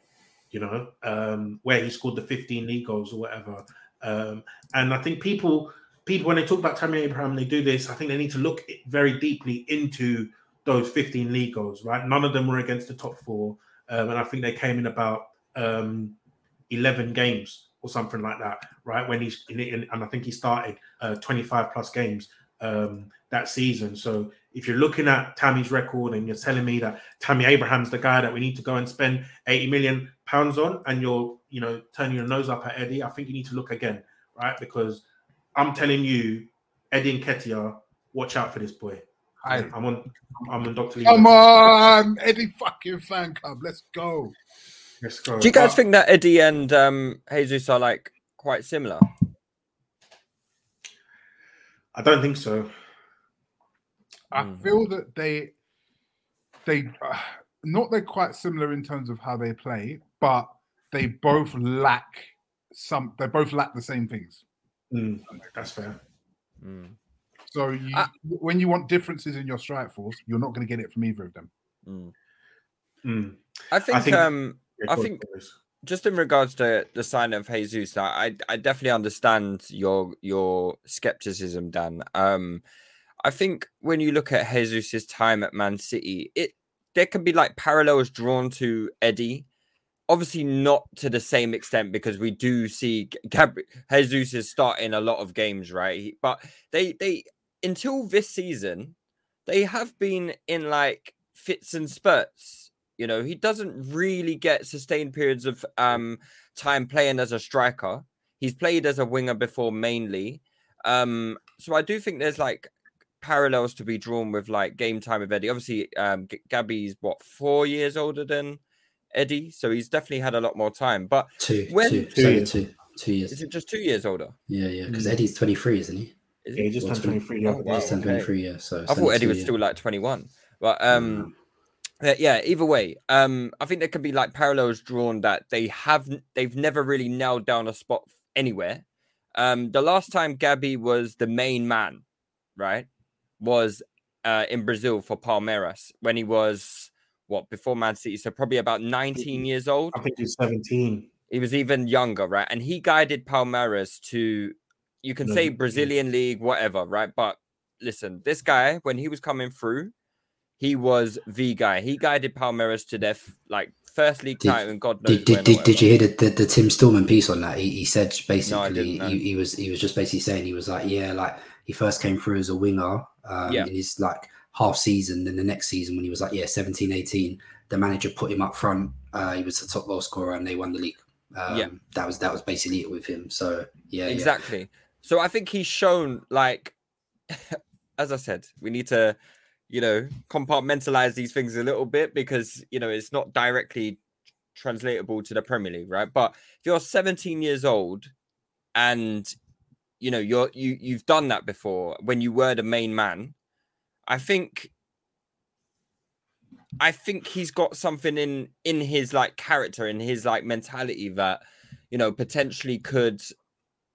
you know, um, where he scored the 15 league goals or whatever. Um, and I think people, people when they talk about Tammy Abraham, they do this. I think they need to look very deeply into those 15 league goals, right? None of them were against the top four, um, and I think they came in about um, 11 games or something like that, right? When he's in, and I think he started uh, 25 plus games um, that season. So if you're looking at Tammy's record and you're telling me that Tammy Abraham's the guy that we need to go and spend 80 million pounds on, and you're you know turning your nose up at Eddie, I think you need to look again, right? Because I'm telling you, Eddie Nketiah, watch out for this boy. I, I'm on. I'm on Doctor Lee. Come on, Eddie fucking fan club. Let's go. Let's go. Do you guys But- think that Eddie and um, Jesus are like quite similar? I don't think so. I Mm. feel that they they uh, not they're quite similar in terms of how they play, but they both lack some. They both lack the same things. Mm, that's fair. Mm. So you, Ah. when you want differences in your strike force, you're not going to get it from either of them. Mm. Mm. I think, think- um I think just in regards to the sign of Jesus, I I I definitely understand your your skepticism, Dan. Um I think when you look at Jesus's time at Man City, it there can be like parallels drawn to Eddie. Obviously, not to the same extent because we do see Gab- Jesus is starting a lot of games, right? But they they until this season, they have been in like fits and spurts. You know, he doesn't really get sustained periods of um time playing as a striker. He's played as a winger before mainly. Um, so I do think there's like parallels to be drawn with like game time with Eddie. Obviously, um, G- Gabby's what four years older than Eddie, so he's definitely had a lot more time. But Two, when two, Two so years. two, two years. is it just two years older? Yeah, yeah. Because Mm. Eddie's 23, isn't he? Is Yeah, he just turned 23 the Oh, wow. day. He's turned 23, yeah. So I thought 22, Eddie was yeah. still like 21. But um uh, yeah, either way, um I think there can be like parallels drawn that they have n- they've never really nailed down a spot anywhere. Um the last time Gabby was the main man, right? Was uh in Brazil for Palmeiras when he was what before Man City, so probably about 19 years old. I think he's 17. He was even younger, right? And he guided Palmeiras to, you can No, say Brazilian league, whatever, right? But listen, this guy, when he was coming through, he was the guy. He guided Palmeiras to their like first league Did- title, and God knows Did, did, did, did you hear the, the, the Tim Stillman piece on that? He, he said basically no. he, he was he was just basically saying he was like yeah like he first came through as a winger um, Yeah. in his like half season then the next season when he was like yeah 17 18 the manager put him up front uh, he was the top goal scorer and they won the league um, Yeah. that was that was basically it with him so yeah yeah. exactly. So I think he's shown like, as I said, we need to, you know, compartmentalize these things a little bit because you know it's not directly translatable to the Premier League, right? But if you're 17 years old and you know you're you you've done that before when you were the main man, I think I think he's got something in in his like character in his like mentality that you know potentially could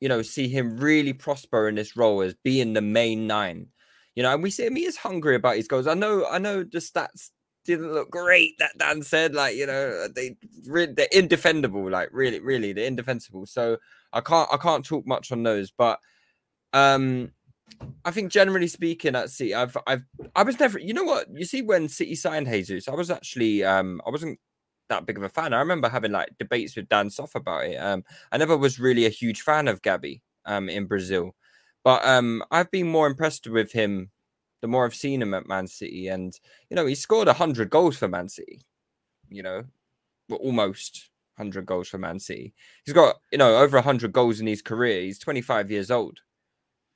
you know see him really prosper in this role as being the main nine. You know and we see him he is hungry about his goals. I know i know the stats didn't look great that dan said like you know they re- they're indefendable like really really they're indefensible. So i can't i can't talk much on those but um I think generally speaking at City, I've I've I was never you know what you see when City signed Jesus, I was actually um I wasn't that big of a fan. I remember having like debates with Dan Soff about it. Um I never was really a huge fan of Gabby um in Brazil. But um I've been more impressed with him the more I've seen him at Man City. And you know, he scored hundred goals for Man City, you know, well, almost 100 goals for Man City. He's got, you know, over 100 goals in his career. He's 25 years old.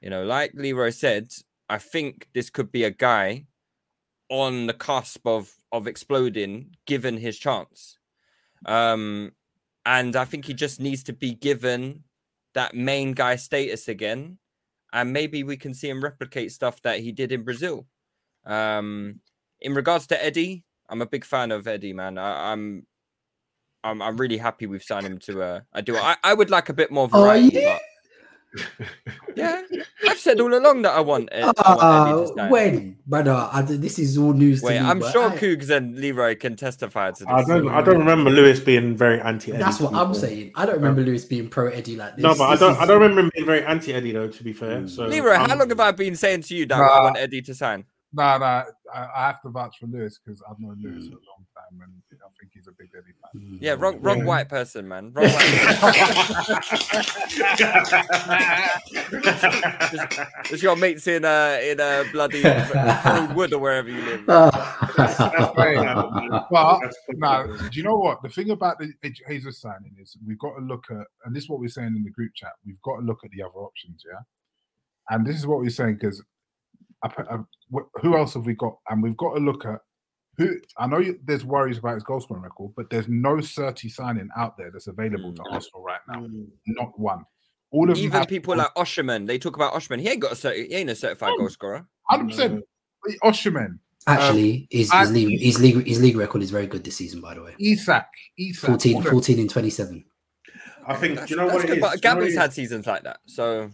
You know, like Leroy said, I think this could be a guy on the cusp of of exploding given his chance. Um and I think he just needs to be given that main guy status again and maybe we can see him replicate stuff that he did in Brazil. Um in regards to Eddie, I'm a big fan of Eddie, man. I, I'm I'm I'm really happy we've signed him to a, a duo. I, I would like a bit more Are variety. you? but- yeah, I've said all along that I want, Ed, I want Eddie to Uh, sign. when, brother? I, this is all news Wait, to me. I'm sure I- Cougs and Leroy can testify to this. I don't. I don't remember Lewis being very anti. Eddie. That's what I'm saying. I don't remember Lewis being pro Eddie like this. No, but I don't. is- I don't remember him being very anti Eddie though. To be fair, so Leroy, how um, long have I been saying to you that I want Eddie to sign? Nah, nah, I, I have to vouch for Lewis because I've known Lewis for a long time, and I think he's a big Eddie fan. Yeah, wrong, wrong Yeah. white person, man. Wrong white person. It's your mates in uh in uh bloody Wood or wherever you live. That's great. but no, do you know what? The thing about the Jesus signing is we've got to look at, and this is what we're saying in the group chat. We've got to look at the other options, yeah. And this is what we're saying because who else have we got? And we've got to look at who. I know you, there's worries about his goal scoring record, but there's no 30 signing out there that's available to mm. Arsenal right now. Mm. Not one. All of them Even have- people like Osimhen, they talk about Osimhen. He ain't got a certi- he ain't a certified goal scorer. Hundred percent. Mm. Osimhen. Um, Actually, his, his, league, his, league, his league record is very good this season, by the way. Isak. Isak. 14, 14 in 27. I think. That's, do you know what it good, is? but Do you know Gabby's had is? seasons like that. So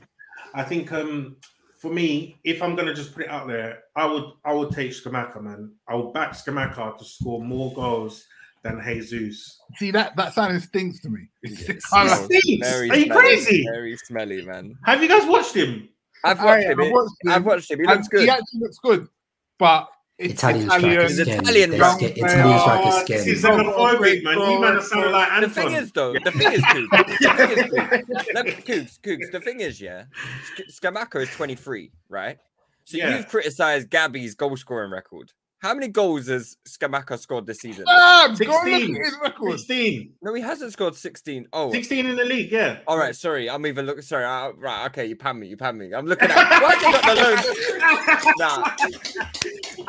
I think um for me, if I'm gonna just put it out there, I would I would take Scamacca, man. I would back Scamacca to score more goals than Jesus. See that that sounding stinks to me. It's, I like- Stinks? very Are you smelly, crazy? Very smelly, man. Have you guys watched him? I've I- watched him. I've He- watched him, I've watched him. He looks good. He actually looks good, but it's Italian Italian. strikers He's scare me. Italian, They bro. scare- Italian strikers Oh, scare this me. xenophobic, man. You man are sounding like The thing is, though, the thing is, Cougs, the thing is, Cougs, let me- Cougs, Cougs, the thing is, yeah, Sk- Scamacca is 23, right? So Yeah. you've criticized Gabby's goal scoring record. How many goals has Scamacca scored this season? Ah, go 16. at his record. 16. No, he hasn't scored 16. Oh, 16 in the league, yeah. all right. Sorry, I'm even looking. Sorry, uh, right. Okay, you pan me. You pan me. I'm looking at. Why have you got the loans? Nah,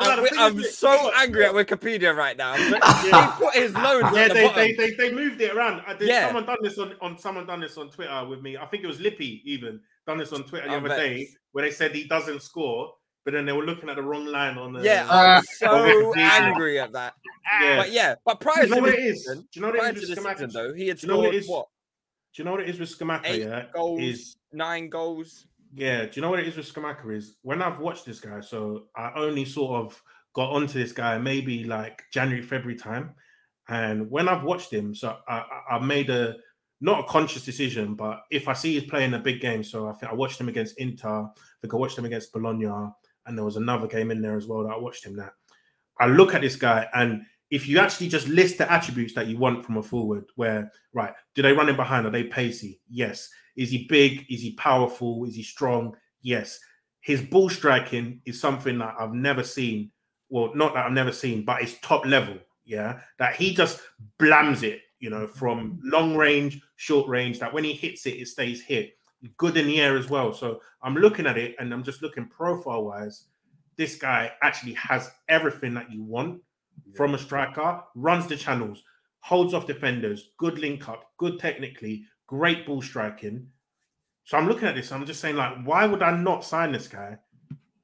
I'm, I'm so angry at Wikipedia right now. I'm so- they put his loans Yeah, at the they, bottom. they, they, they moved it around. Uh, there's Yeah. Someone done this on, on someone done this on Twitter with me. I think it was Lippy even done this on Twitter the I'm other day where they said he doesn't score, but then they were looking at the wrong line on the Yeah, I'm so angry at that. Yeah. But yeah, but prior you know to what it is? season, Do you know what it is with season though, he had Do you know what scored it is? what? Do you know what it is with Scamacca? Eight yeah, goals, is nine goals. Yeah, do you know what it is with Scamacca is when I've watched this guy, so I only sort of got onto this guy maybe like January, February time. And when I've watched him, so I, I, I made a not a conscious decision, but if I see he's playing a big game, so I think I watched him against Inter, I think I watched him against Bologna, and there was another game in there as well that I watched him that. I look at this guy, and if you actually just list the attributes that you want from a forward, where right, do they run in behind? Are they pacey? Yes. Is he big? Is he powerful? Is he strong? Yes. His ball striking is something that I've never seen. Well, not that I've never seen, but it's top level. Yeah. That he just blams it, you know, from long range, short range, that when he hits it, it stays hit. Good in the air as well. So I'm looking at it and I'm just looking profile wise. This guy actually has everything that you want from a striker, runs the channels, holds off defenders, good link up, good technically, great ball striking. So I'm looking at this, I'm just saying, like, why would I not sign this guy?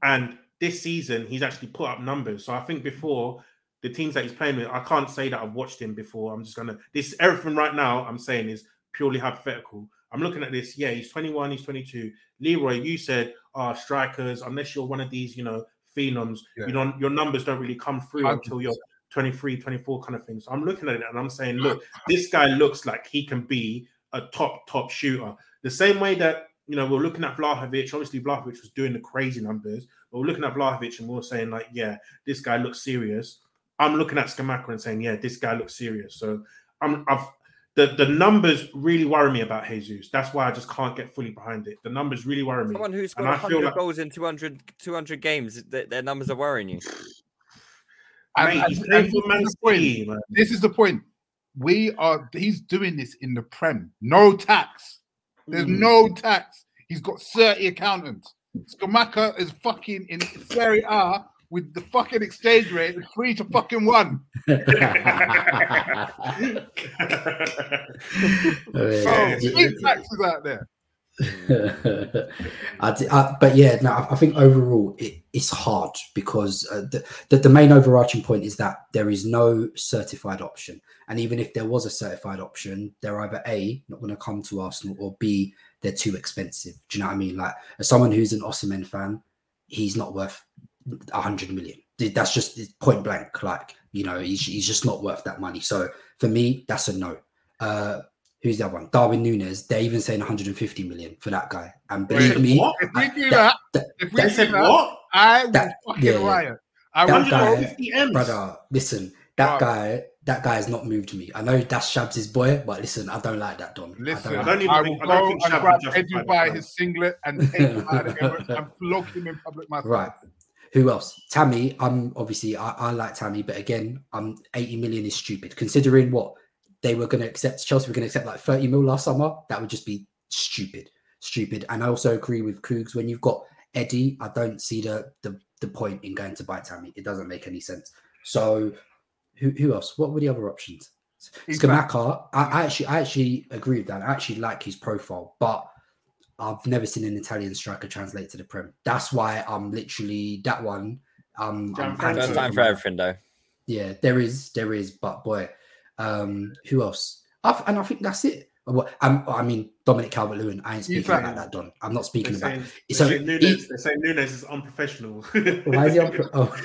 And this season, he's actually put up numbers. So I think before the teams that he's playing with, I can't say that I've watched him before. I'm just gonna this everything right now I'm saying is purely hypothetical. I'm looking at this. Yeah, he's 21, he's 22. Leroy, you said, uh, strikers, unless you're one of these, you know, phenoms, Yeah. you know, your numbers don't really come through until you're 23, 24 kind of thing. So I'm looking at it and I'm saying, look, this guy looks like he can be a top, top shooter. The same way that, you know, we're looking at Vlahovic. Obviously, Vlahovic was doing the crazy numbers, but we're looking at Vlahovic and we're saying, like, yeah, this guy looks serious. I'm looking at Scamacca and saying, yeah, this guy looks serious. So I'm, I've, the, the numbers really worry me about Jesus. That's why I just can't get fully behind it. The numbers really worry me. Someone who's got I feel 100 like- goals in 200, 200 games, th- their numbers are worrying you. And- Mate, and- he's and this is the point. Man. This is the point. We are. He's doing this in the Prem. No tax. There's Mm. no tax. He's got 30 accountants. Scamacca is fucking in Serie A with the fucking exchange rate of three to fucking one. Oh, taxes out there. I, but yeah, no, I I think overall it, it's hard because uh, the, the the main overarching point is that there is no certified option, and even if there was a certified option, they're either a not going to come to Arsenal or b they're too expensive. Do you know what I mean? Like as someone who's an Osimhen fan, he's not worth a hundred million. That's just point blank. Like you know, he's, he's just not worth that money. So for me, that's a no. Uh, who's the other one? Darwin Nunez. They're even saying 150 million for that guy. And believe Wait, me, what? If we do that- that, that- if we They do said that, what? I will That- fucking yeah, yeah. riot. I that want to know. guy, M's. brother, listen, that Wow. guy that guy has not moved me. I know that's Shabs' is boy, but listen, I don't like that Don. Listen, I, I, don't like I will go and grab Eddie by his singlet and take him out of the and flog him in public myself. Right. Who else? Tammy. I'm obviously I, I like Tammy, but again, I'm 80 million is stupid considering what they were going to accept. Chelsea were going to accept like 30 mil last summer. That would just be stupid, stupid. And I also agree with Cougs when you've got Eddie. I don't see the the, the point in going to buy Tammy. It doesn't make any sense. So who who else? What were the other options? Scamacca, I, I actually I actually agree with that. I actually like his profile, but I've never seen an Italian striker translate to the Prem. That's why I'm literally that one. Um, I'm First time for everything though. Yeah, there is, there is, but boy, um, who else? i and I think that's it. Well, I'm, I mean, Dominic Calvert Lewin. I ain't speaking about that, Don. I'm not speaking They're about. saying, it. they're So Nunez, he- they're saying Nunez is unprofessional. why is he on? Oh.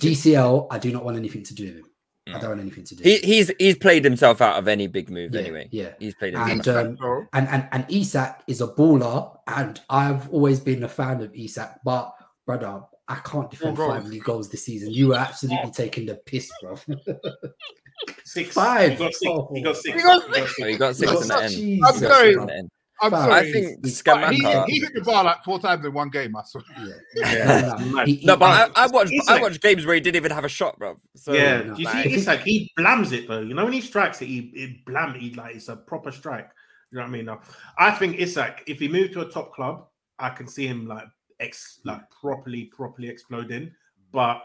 DCL, I do not want anything to do with him. I don't want anything to do. He, he's he's played himself out of any big move Yeah, anyway. yeah. he's played himself. and, um, and and and Isak is a baller, and I've always been a fan of Isak. But brother, I can't defend goals. five league goals this season. You were absolutely taking the piss, bro. Six. Five. He got six. He got six. He got Oh, he got six He in got the end. six. He I'm got six sorry. in the end. I'm But sorry. I think But he, he hit the bar like four times in one game. I saw. Yeah. Mad. He- he- No, but I, I watched I Isak- watched games where he didn't even have a shot, bro. So, yeah, no, do you like- see Isak? He blams it though. You know when he strikes it, he it blam. He like it's a proper strike. You know what I mean? Now, I think Isak, if he moved to a top club, I can see him like ex like properly, properly exploding. But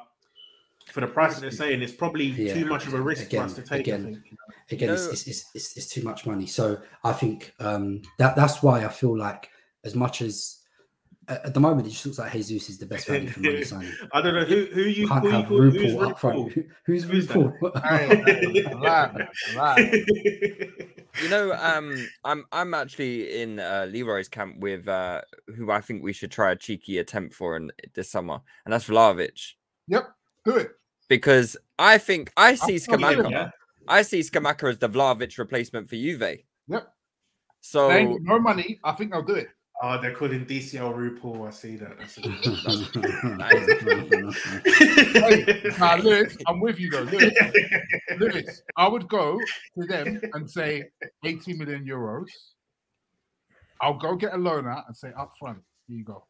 for the price that they're saying, it's probably Yeah. too much of a risk Again, for us to take. again. I think. again, You it's, it's, it's, it's, it's too much money. So I think um, that that's why I feel like as much as at at the moment it just looks like Jesus is the best value for money signing. I don't know who who you Can't who you have call, who's RuPaul up front. RuPaul? Who- Who's Who's that? RuPaul? Hey, hey, alive, man, alive. You know, um, I'm I'm actually in uh, Leroy's camp with uh, who I think we should try a cheeky attempt for in this summer, and that's Vlahovic. Yep, do it. Because I think I see I'm not doing Scamacca. that. I see Scamacca as the Vlahovic replacement for Juve. Yep. So They no money. I think I'll do it. Oh, they're calling DCL RuPaul. I see that. That's Hey, now, Lewis, I'm with you though. Lewis, Lewis, I would go to them and say 80 million euros. I'll go get a loan out and say up front, here you go.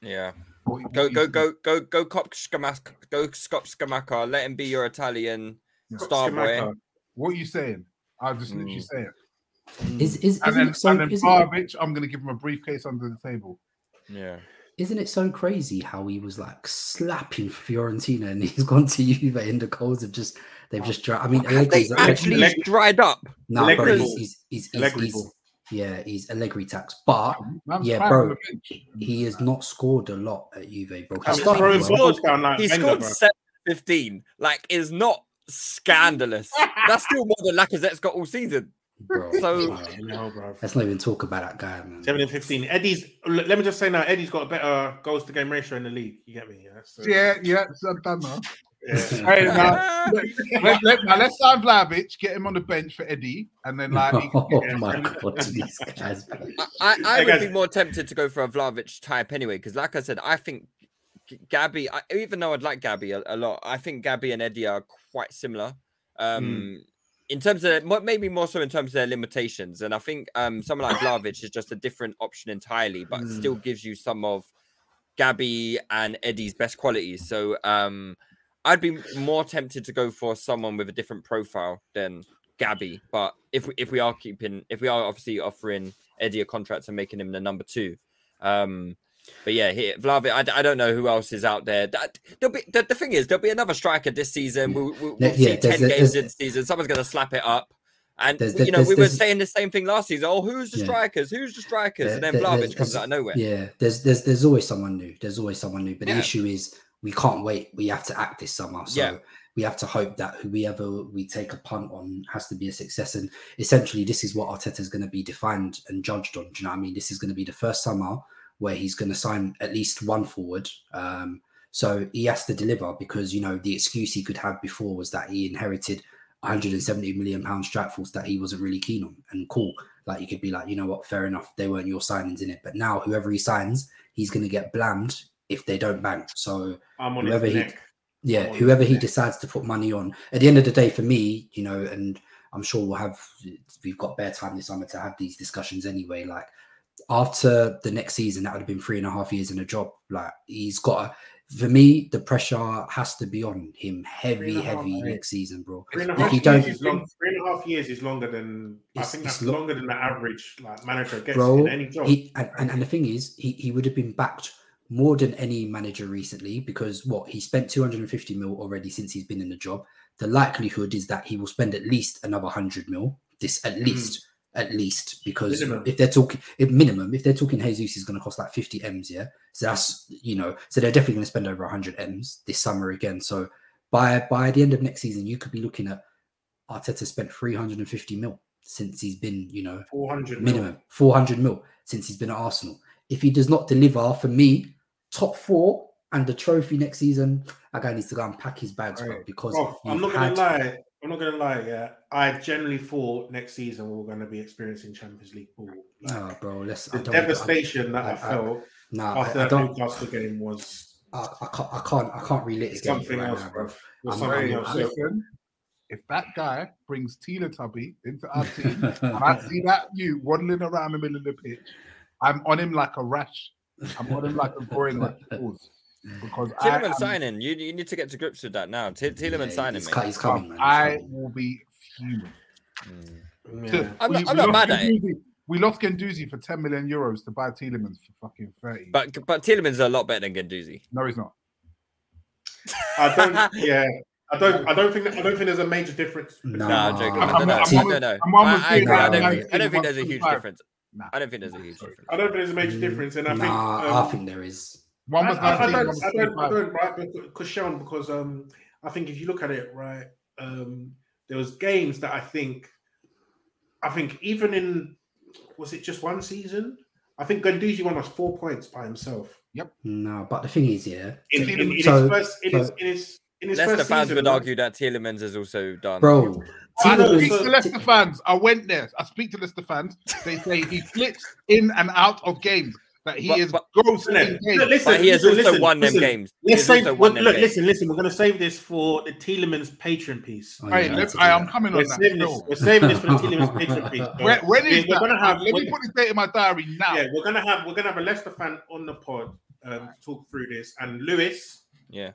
yeah, What- what go you go go go go cop Scamacca, go Scott Scamacca. Let him be your Italian star boy. What are you saying? I'll just literally Mm. say it. Is is And isn't then, it so? and then Isn't it, Vlahovic, I'm going to give him a briefcase under the table. Yeah. isn't it so crazy how he was like slapping Fiorentina and he's gone to Juve and the goals have just they've just dry. I mean, Have they actually Allegri- dried up? no, bro, Allegri he's, ball. he's, he's, he's, he's- ball. Yeah, he's Allegri tax, but Man's yeah, bro, he has not scored a lot at Juve, bro. He I'm started throwing well. balls like He scored bro. 7 15. Like, is not scandalous. That's still more than Lacazette's got all season. bro. So- Wow. No, bro. let's not even talk about that guy, man. Seven and fifteen. Eddie's. Let me just say now, Eddie's got a better goals to game ratio in the league. You get me? Yeah. So, Yeah, yeah, it's done now. Yeah. Hey, now, let, let, let- now let's sign Vlahovic, get him on the bench for Eddie, and then like he Oh get- my god, these guys. I, I, I Hey, would guys. be more tempted to go for a Vlahovic type anyway, because like I said, I think Gabby, I, even though I'd like Gabby a, a lot, I think Gabby and Eddie are quite similar. Um, In terms of mo- maybe more so in terms of their limitations, and I think um, someone like Vlahovic is just a different option entirely, but still gives you some of Gabby and Eddie's best qualities. So um, I'd be more tempted to go for someone with a different profile than Gabby. But if we, if we are keeping, if we are obviously offering Eddie a contract and making him the number two, um, but yeah, here Vlahovic. I, I don't know who else is out there. That, there'll be the, the thing is there'll be another striker this season. We'll, we'll, we'll see yeah, there's- ten games in season. Someone's going to slap it up. And There's- you know, we were saying the same thing last season. Oh, who's the Yeah. strikers? Who's the strikers? and then There- there- Vlahovic comes out of nowhere. Yeah, there's there's there's always someone new. There's always someone new. But Yeah. the issue is we can't wait. We have to act this summer. So Yeah. we have to hope that whoever we take a punt on has to be a success. And essentially, this is what Arteta is going to be defined and judged on. Do you know what I mean? This is going to be the first summer where he's going to sign at least one forward. Um, so he has to deliver because you know the excuse he could have before was that he inherited 170 million pound strike force that he wasn't really keen on. And cool, like you could be like, you know what, fair enough, they weren't your signings in it. But now whoever he signs, he's going to get blamed if they don't bang. So I'm on whoever his he, neck. Yeah, whoever he decides to put money on. At the end of the day, for me, you know, and I'm sure we'll have we've got bare time this summer to have these discussions anyway. Like after the next season, that would have been three and a half years in a job. Like he's got a, for me, the pressure has to be on him heavy, heavy next season, bro. Three and If he years don't, is long. Three and a half years is longer than I It's- think it's that's lo- longer than the average like manager gets bro, in any job. he, and, and, and the thing is, he, he would have been backed more than any manager recently because what he spent 250 mil already since he's been in the job. The likelihood is that he will spend at least another 100 mil. This at hmm. least, at least because Minimum. if they're talking if minimum, if they're talking Jesus is going to cost like 50 m's, yeah. So that's you know, so they're definitely going to spend over 100 m's this summer again. So by by the end of next season, you could be looking at Arteta spent 350 mil since he's been, you know, 400 mil. minimum 400 mil since he's been at Arsenal. If he does not deliver for me, top four and the trophy next season, that guy needs to go and pack his bags, bro. Because Bro, I'm you've not gonna lie. I'm not gonna lie. Yeah, I generally thought next season we were going to be experiencing Champions League ball. Like, No, bro. Let's. the I don't, devastation that I, I- I- felt Nah, after I that Newcastle game was I, I can't. I can't. I can't relitigate it something right else, now, bro. bro. I'm- something I'm- else. Listen, if that guy brings Teletubby into our team and I see that you waddling around the middle of the pitch, I'm on him like a rash. I'm on him like a groin like balls. Because I, Tielemans am- signing. You, you need to get to grips with that now. T- Tielemans signing, he's mate. co- he's coming, man. I will be fuming. Mm. Yeah. I'm We- not- I'm not mad at it. We lost Guendouzi for 10 million euros to buy Tielemans for fucking 30. But but Tielemans is a lot better than Guendouzi. no, he's not. I don't. yeah, I don't. I don't think. I don't think there's a major difference. No, No, I'm joking. I'm- No, no, I'm- no, I'm- no, no. I'm almost I, I agree. I that don't I'm think. I don't think there's a huge 125. Difference. I don't think there's a huge difference. I don't think there's a major difference, and I think. Um, I think there is. One I, was I, I 19, don't, one was I don't, I don't, right? Because Sean, because um, I think if you look at it, right, um, there was games that I think, I think even in, was it just one season? I think Guendouzi won us four points by himself Yep. No, but the thing is, yeah, in, in, in So- his first, in his, so- in his, in his Leicester first fans season. would argue that Tielemans has also done. bro. I Tielemans- speak so- to Leicester fans. I went there. I speak to Leicester fans. They say he flips in and out of games. That he But- is but- ghost Look, in games. listen, But he has listen, also listen, won them listen. games. Let's has save. Look, won them look, games. listen, listen. We're going to save this for the Tielemans Patreon piece. Oh, Hey, yeah, let- I am coming We're on that. saving, this, we're saving this for the Tielemans Patreon piece. So When, when is we're that? gonna have. Let me put this date in my diary now. Yeah, we're gonna have we're gonna have a Leicester fan on the pod um, to talk through this, and Lewis, Yeah.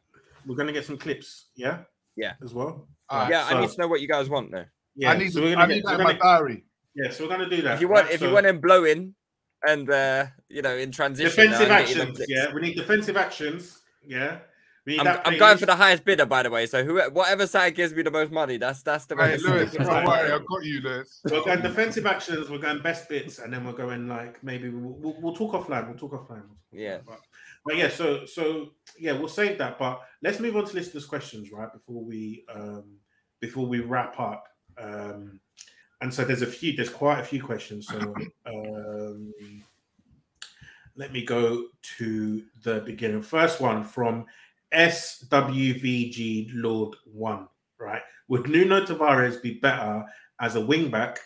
we're gonna get some clips, yeah, Yeah. as well. Alright, Yeah, so- I need to know what you guys want though. Yeah, I need, so we're I gonna need get, that we're in my gonna, diary. yeah, so we're gonna do that. If you want, right? if So you want him blowing, and uh, you know, in transition, defensive uh, actions, yeah, we need defensive actions, yeah. We need I'm, that I'm going for the highest bidder, by the way. So who, whatever side gives me the most money, that's that's the Hey, way. Lewis, don't Right. worry, I got you, Lewis. We're going defensive actions. We're going best bits, and then we're going like maybe we'll, we'll, we'll talk offline. We'll talk offline. Yeah. But, but yeah, so so yeah, we'll save that. But let's move on to listeners' questions, right? Before we um before we wrap up. Um and so there's a few, there's quite a few questions. So um let me go to the beginning. First one from SWVG Lord One, right? Would Nuno Tavares be better as a wingback?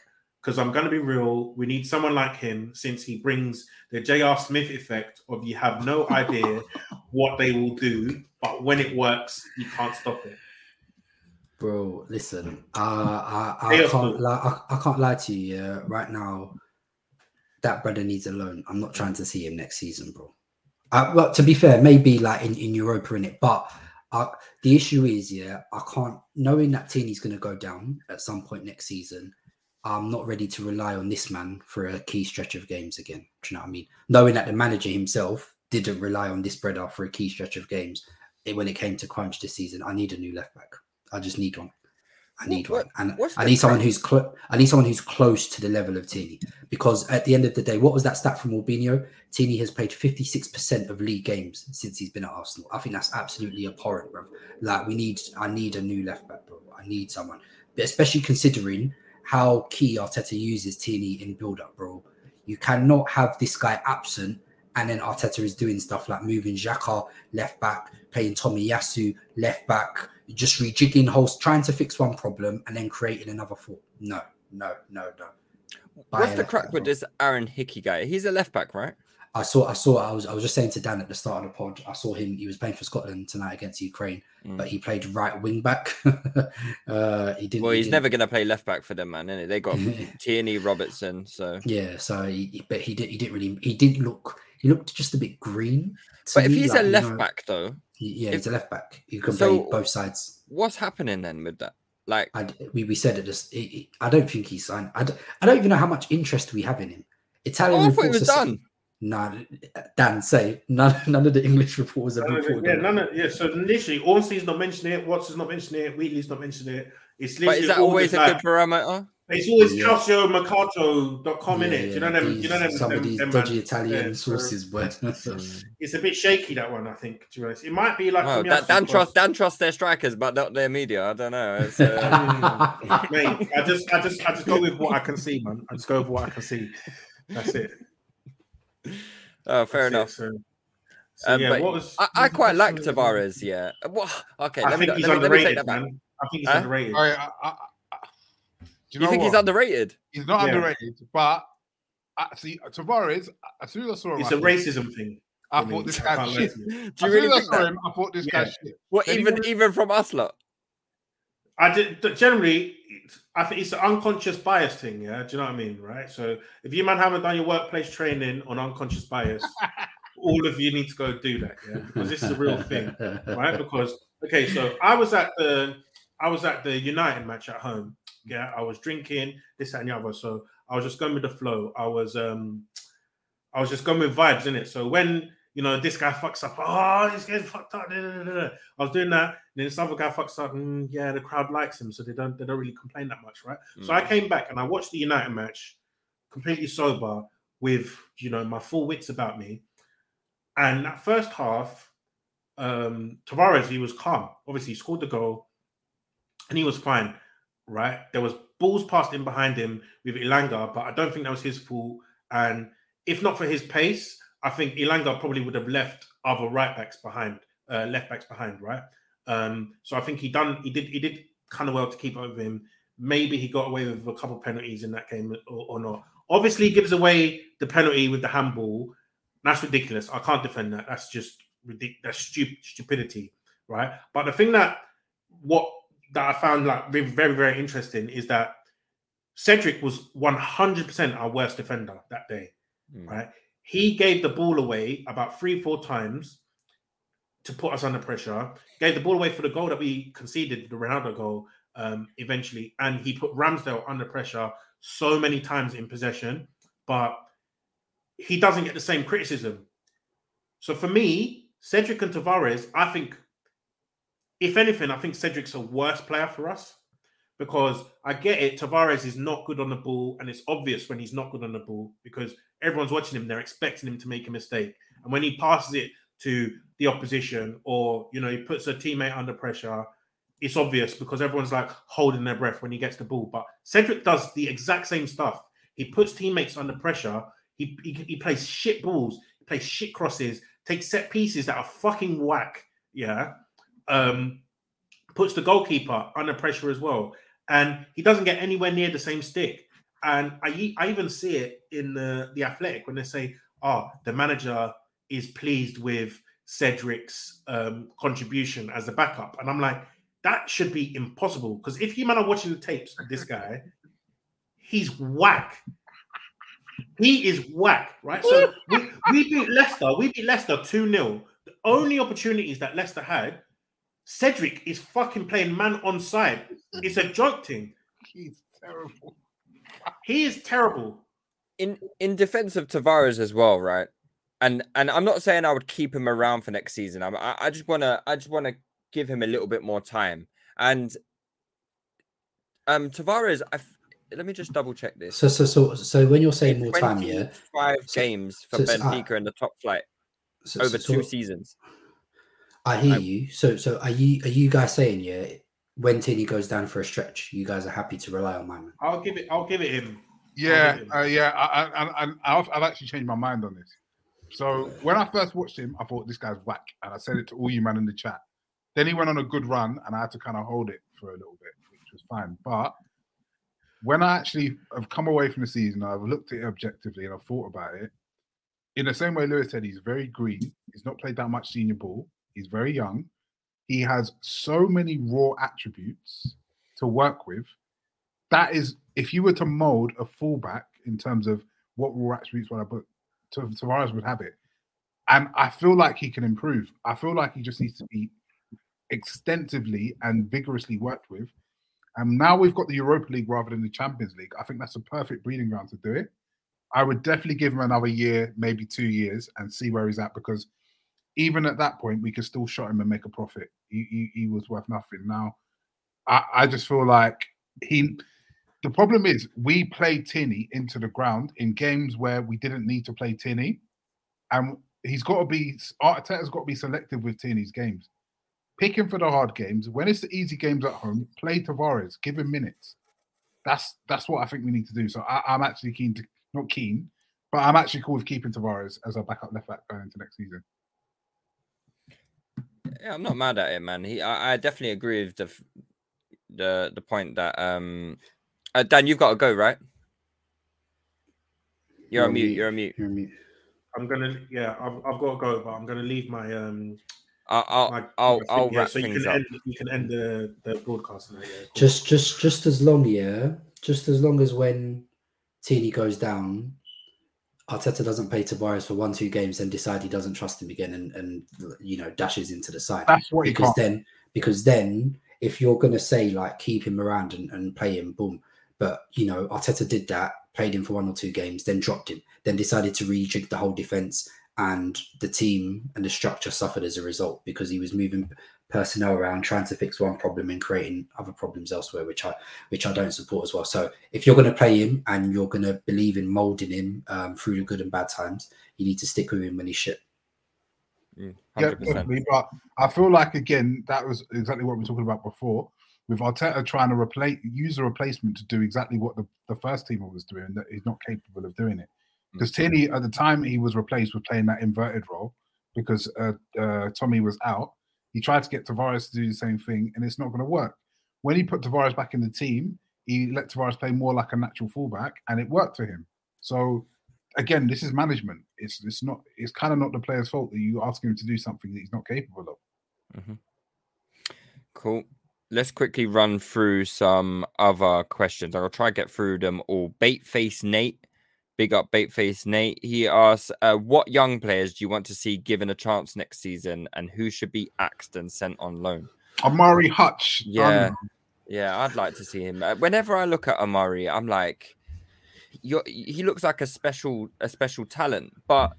Because I'm going to be real, we need someone like him since he brings the J.R. Smith effect of you have no idea what they will do, but when it works, you can't stop it. Bro, listen, uh, I, I Chaos can't lie. I, I can't lie to you. Yeah, right now, that brother needs a loan. I'm not trying to see him next season, bro. Uh, well, to be fair, maybe like in, in Europa in it, but uh, the issue is, yeah, I can't. Knowing that Tini's going to go down at some point next season, I'm not ready to rely on this man for a key stretch of games again. Do you know what I mean? Knowing that the manager himself didn't rely on this brother for a key stretch of games it, when it came to crunch this season, I need a new left back. I just need one. I need What- one, and I need someone crunch? who's clo- I need someone who's close to the level of Tini. Because at the end of the day, what was that stat from Albino? Tini has played fifty six percent of league games since he's been at Arsenal. I think that's absolutely abhorrent, bro. Like we need, I need a new left back, bro. I need someone, but especially considering how key Arteta uses Tini in build up, bro. You cannot have this guy absent and then Arteta is doing stuff like moving Xhaka left back, playing Tomiyasu left back, just rejigging holes, trying to fix one problem and then creating another four. No, no, no, no. What's the crack with this Aaron Hickey guy? He's a left back, right? I saw, I saw, I was, I was just saying to Dan at the start of the pod. I saw him. He was playing for Scotland tonight against Ukraine, Mm. but he played right wing back. uh, he didn't. Well, he he's didn't- never going to play left back for them, man. Innit? They got Tierney, Robertson. So, Yeah, so he, but he did. He didn't really. He didn't look. He looked just a bit green. but if he's like, a you left know, back, though, he- yeah, if- he's a left back. You can So- play both sides. what's happening then with that? Like, I, we, we said it just. He, he- I don't think he's signed. I don't, I don't even know how much interest we have in him. Italian. Oh, I thought he was done. No, Dan, say none. None of the English reporters have None of reported. yeah, none of yeah. So literally, Ornstein's not mentioning it. Watson's not mentioning it. Wheatley's not mentioning it. It's literally. but is that always a good like- parameter? It's always Yeah. calciomercato.com in Yeah, it. Do you yeah, know them? these- you know them? some of these them dodgy man- Italian yeah, so sources, but It's a bit shaky that one. I think. To be honest, it might be like Wow, Tomiyasu Dan, Dan trust Dan trusts their strikers, but not their media. I don't know. It's, uh, Mate, I just, I just, I just go with what I can see, man. I just go with what I can see. That's it. oh, fair That's it, enough. so, so Um, yeah, but what was? I, I quite like Tavares. Yeah. Well, okay. I let me, think let, he's me, let me take underrated, that back. man. I think he's Huh? underrated. I, I, I, I- do You, you, know think he's underrated? He's not Yeah. underrated, but I see uh, Tavares. As soon as I saw him, It's I a thought- racism thing. I for me. thought this I guy's shit. lie to you. Do you As soon really as I think saw that? him, I thought this Yeah. guy's shit. What Then even went- even from us lot? I did generally. I think it's an unconscious bias thing. Yeah, do you know what I mean? Right. So if you man haven't done your workplace training on unconscious bias, all of you need to go do that. Yeah, because this is a real thing, right? Because okay, so I was at the I was at the United match at home. Yeah, I was drinking this that, and the other. So I was just going with the flow. I was um I was just going with vibes in it. So when you know this guy fucks up, oh, this guy's fucked up. da, da, da, da, da. I was doing that, and then this other guy fucks up. Mm, yeah, the crowd likes him, so they don't they don't really complain that much, right? So I Mm. came back and I watched the United match, completely sober, with you know my full wits about me. And that first half, um, Tavares he was calm. Obviously, he scored the goal, and he was fine. Right, there was balls passed in behind him with Elanga, but I don't think that was his fault. And if not for his pace, I think Elanga probably would have left other right backs behind, uh, left backs behind, right? Um, so I think he done, he did, he did kind of well to keep over him. Maybe he got away with a couple penalties in that game or, or not. Obviously, gives away the penalty with the handball. That's ridiculous. I can't defend that. That's just ridiculous. That's stupid stupidity, right? But the thing that what that I found like very very, interesting is that Cedric was 100% our worst defender that day, Hmm. right? He gave the ball away about three, four times to put us under pressure. Gave the ball away for the goal that we conceded, the Ronaldo goal, um, eventually, and he put Ramsdale under pressure so many times in possession, but he doesn't get the same criticism. So for me, Cedric and Tavares, I think, if anything, I think Cedric's a worse player for us because I get it. Tavares is not good on the ball, and it's obvious when he's not good on the ball because everyone's watching him. They're expecting him to make a mistake, and when he passes it to the opposition, or you know, he puts a teammate under pressure, it's obvious because everyone's like holding their breath when he gets the ball. But Cedric does the exact same stuff. He puts teammates under pressure. He, he, he plays shit balls. He plays shit crosses. Takes set pieces that are fucking whack. Yeah. Um, puts the goalkeeper under pressure as well, and he doesn't get anywhere near the same stick. And I, I even see it in the the Athletic when they say, "Oh, the manager is pleased with Cedric's um, contribution as a backup," and I'm like, that should be impossible because if you man are watching the tapes of this guy, he's whack. He is whack, right? So we, we beat Leicester. We beat Leicester 2 0. The only opportunities that Leicester had, Cedric is fucking playing man on side. It's a joke thing. He's terrible. He is terrible. in in defense of Tavares as well, right? And and I'm not saying I would keep him around for next season. I'm, I I just wanna I just wanna give him a little bit more time. And um Tavares, I f- let me just double check this. So so so so when you're saying more time, yeah, Five So- games for so it's- Benfica in the top flight so- over so- two seasons. I hear you. So so are you are you guys saying yeah? When Tierney goes down for a stretch, you guys are happy to rely on my man. I'll give it. I'll give it him. Yeah, uh, yeah, I, I, I, I, I've, I've actually changed my mind on this. So when I first watched him, I thought this guy's whack, and I said it to all you man in the chat. Then he went on a good run, and I had to kind of hold it for a little bit, which was fine. But when I actually have come away from the season, I've looked at it objectively and I've thought about it. in the same way Lewis said, he's very green. He's not played that much senior ball. He's very young. He has so many raw attributes to work with. That is, if you were to mold a fullback in terms of what raw attributes would I put, Tavares would have it. And I feel like he can improve. I feel like he just needs to be extensively and vigorously worked with. And now we've got the Europa League rather than the Champions League. I think that's a perfect breeding ground to do it. I would definitely give him another year, maybe two years, and see where he's at because even at that point, we could still shot him and make a profit. He, he, he was worth nothing. Now, I, I just feel like he. The problem is we played Tierney into the ground in games where we didn't need to play Tierney, and he's got to be Arteta's got to be selective with Tierney's games. Pick him for the hard games. When it's the easy games at home, play Tavares. Give him minutes. That's that's what I think we need to do. So I, I'm actually keen to not keen, but I'm actually cool with keeping Tavares as our backup left back going into next season. Yeah, I'm not mad at it, man. He, I, I definitely agree with the the the point that um, uh, Dan, you've got to go, right? You're, on mute. You're on mute. You're on mute. I'm gonna, yeah, I've, I've got to go, but I'm gonna leave my um. I'll I'll my, I'll, I'll thing, yeah, wrap so you things can up. end you can end the the broadcast now. Yeah, cool. Just, just, just as long, yeah. Just as long as when Tini goes down, Arteta doesn't pay Tavares for one, two games, then decide he doesn't trust him again, and and you know dashes into the side. That's what because then because then if you're gonna say like keep him around and, and play him, boom. But you know Arteta did that, played him for one or two games, then dropped him, then decided to rejig the whole defense, and the team and the structure suffered as a result because he was moving personnel around, trying to fix one problem and creating other problems elsewhere, which I which I don't support as well. So if you're going to play him and you're going to believe in molding him um, through the good and bad times, you need to stick with him when he's shit. Mm, Yeah, definitely. But I feel like again, that was exactly what we were talking about before. With Arteta trying to replace use a replacement to do exactly what the, the first team was doing, that he's not capable of doing it. Because Tierney, at the time he was replaced, was playing that inverted role because uh, uh, Tommy was out. He tried to get Tavares to do the same thing, and it's not going to work. When he put Tavares back in the team, he let Tavares play more like a natural fullback, and it worked for him. So again, this is management. It's it's not it's kind of not the player's fault that you ask him to do something that he's not capable of. Mhm. Cool. Let's quickly run through some other questions. I'll try to get through them all. Baitface Nate, big up Baitface Nate. He asks, uh, "What young players do you want to see given a chance next season, and who should be axed and sent on loan?" Omari Hutch. Yeah, done. yeah, I'd like to see him. Uh, Whenever I look at Omari, I'm like, he looks like a special, a special talent, but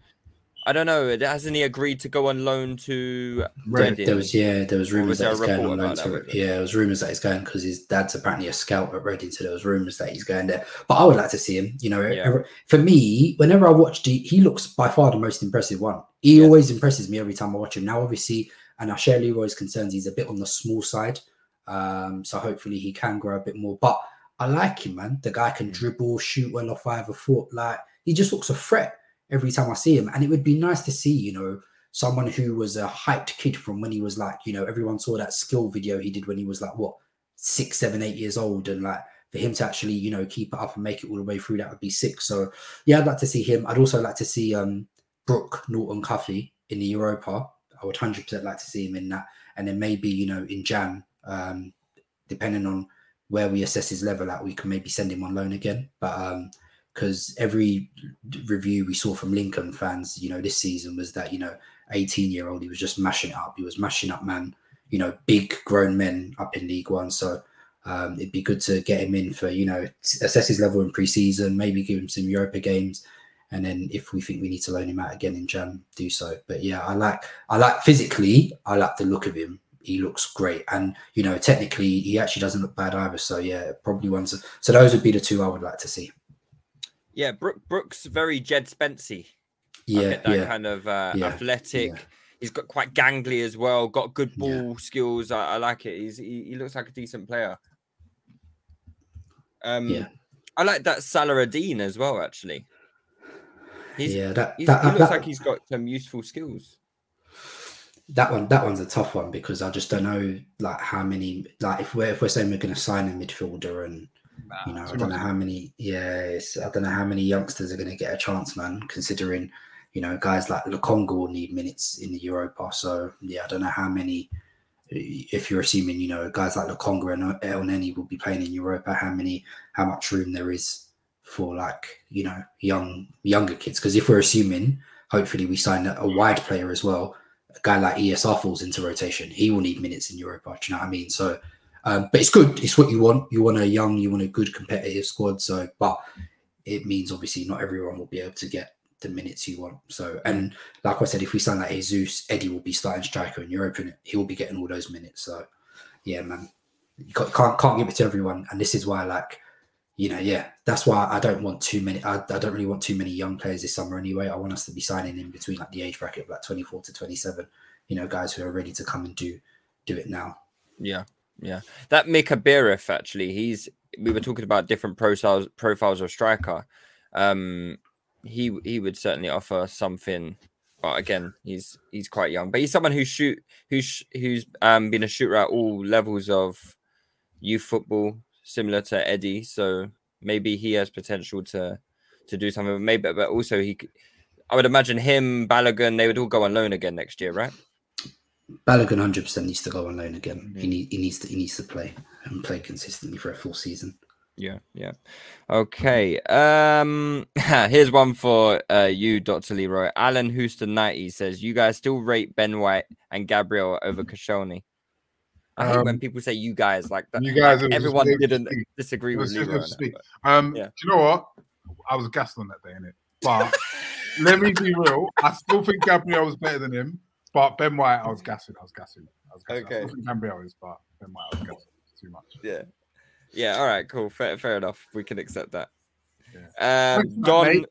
I don't know. Hasn't he agreed to go on loan to Reading? there was yeah, there was Or rumors there that he's going on loan that, to was yeah, there was rumors that he's going because his dad's apparently a scout at Reading, so there was rumors that he's going there. But I would like to see him. You know, Yeah. for me, whenever I watched, he, he looks by far the most impressive one. He always impresses me every time I watch him. Now, obviously, and I share Leroy's concerns. He's a bit on the small side, um, so hopefully he can grow a bit more. But I like him, man. The guy Mm. can dribble, shoot well off either foot. Like he just looks a threat every time I see him. And it would be nice to see, you know, someone who was a hyped kid from when he was like, you know, everyone saw that skill video he did when he was like what six, seven, eight years old, and like for him to actually, you know, keep it up and make it all the way through, that would be sick. So yeah, I'd like to see him. I'd also like to see um Brooke Norton Cuffy in the Europa. I would hundred percent like to see him in that, and then maybe you know in Jan, um, depending on where we assess his level at, we can maybe send him on loan again. But um, because every review we saw from Lincoln fans, you know, this season was that you know, eighteen year old, he was just mashing it up. He was mashing up, man. You know, big grown men up in League One. So um, it'd be good to get him in for you know assess his level in pre-season, maybe give him some Europa games, and then if we think we need to loan him out again in Jan, do so. But yeah, I like I like physically, I like the look of him. He looks great, and you know technically he actually doesn't look bad either. So yeah, probably ones. So those would be the two I would like to see. Yeah, Brook, Brooks very Jed Spency. I Yeah, that yeah, kind of uh, yeah, athletic. He's got quite gangly as well. Got good ball skills. I, I like it. He's he, he looks like a decent player. Um, Yeah. I like that Salaradine as well. Actually, he's, Yeah, that- he's, that- he looks that- like he's got some useful skills. that one that one's a tough one because I just don't know like how many like if we're if we're saying we're going to sign a midfielder and you know I don't know how many yeah I don't know how many youngsters are going to get a chance, man. Considering you know, guys like Lokonga will need minutes in the Europa. So yeah, I don't know how many. If you're assuming, you know, guys like Lokonga and Elneny will be playing in Europa, how many, how much room there is for like you know young younger kids? Because if we're assuming, hopefully we sign a, a wide player as well, a guy like ESR falls into rotation, he will need minutes in Europa. Do you know what I mean? So, um, but it's good. It's what you want. You want a young, you want a good competitive squad. So, but it means obviously not everyone will be able to get the minutes you want. So, and like I said, if we sign like Jesus, Eddie will be starting striker in Europe, and he will be getting all those minutes. So, yeah, man, you can't can't give it to everyone, and this is why, like, you know, yeah, that's why I don't want too many. I, I don't really want too many young players this summer anyway. I want us to be signing in between like the age bracket of like twenty four to twenty seven. You know, guys who are ready to come and do do it now. Yeah, yeah. That Mika Biereth actually, he's we were talking about different profiles profiles of striker. Um, he he would certainly offer something. But again, he's he's quite young, but he's someone who shoot who's who's um been a shooter at all levels of youth football, similar to Eddie. So maybe he has potential to to do something. Maybe, but also he, I would imagine him, Balogun, they would all go on loan again next year, right? Balogun hundred percent needs to go on loan again. Mm-hmm. He need, he needs to he needs to play and play consistently for a full season. Yeah, yeah. Okay. Um here's one for uh you, Dr. Leroy. Alan Houston 90 says you guys still rate Ben White and Gabriel over Koscielny. I hate um, when people say you guys like that. You guys, like everyone didn't disagree with Leroy. Um, yeah. do you know what? I was gassed on that day, innit? But let me be real. I still think Gabriel was better than him. But Ben White, I was gassing. I was gassing. I was gassing. Okay. I Gabriel is, but Ben White, I was gassing. Too much. Yeah. Yeah, all right, cool. Fair, fair enough. We can accept that. Yeah. Um, Don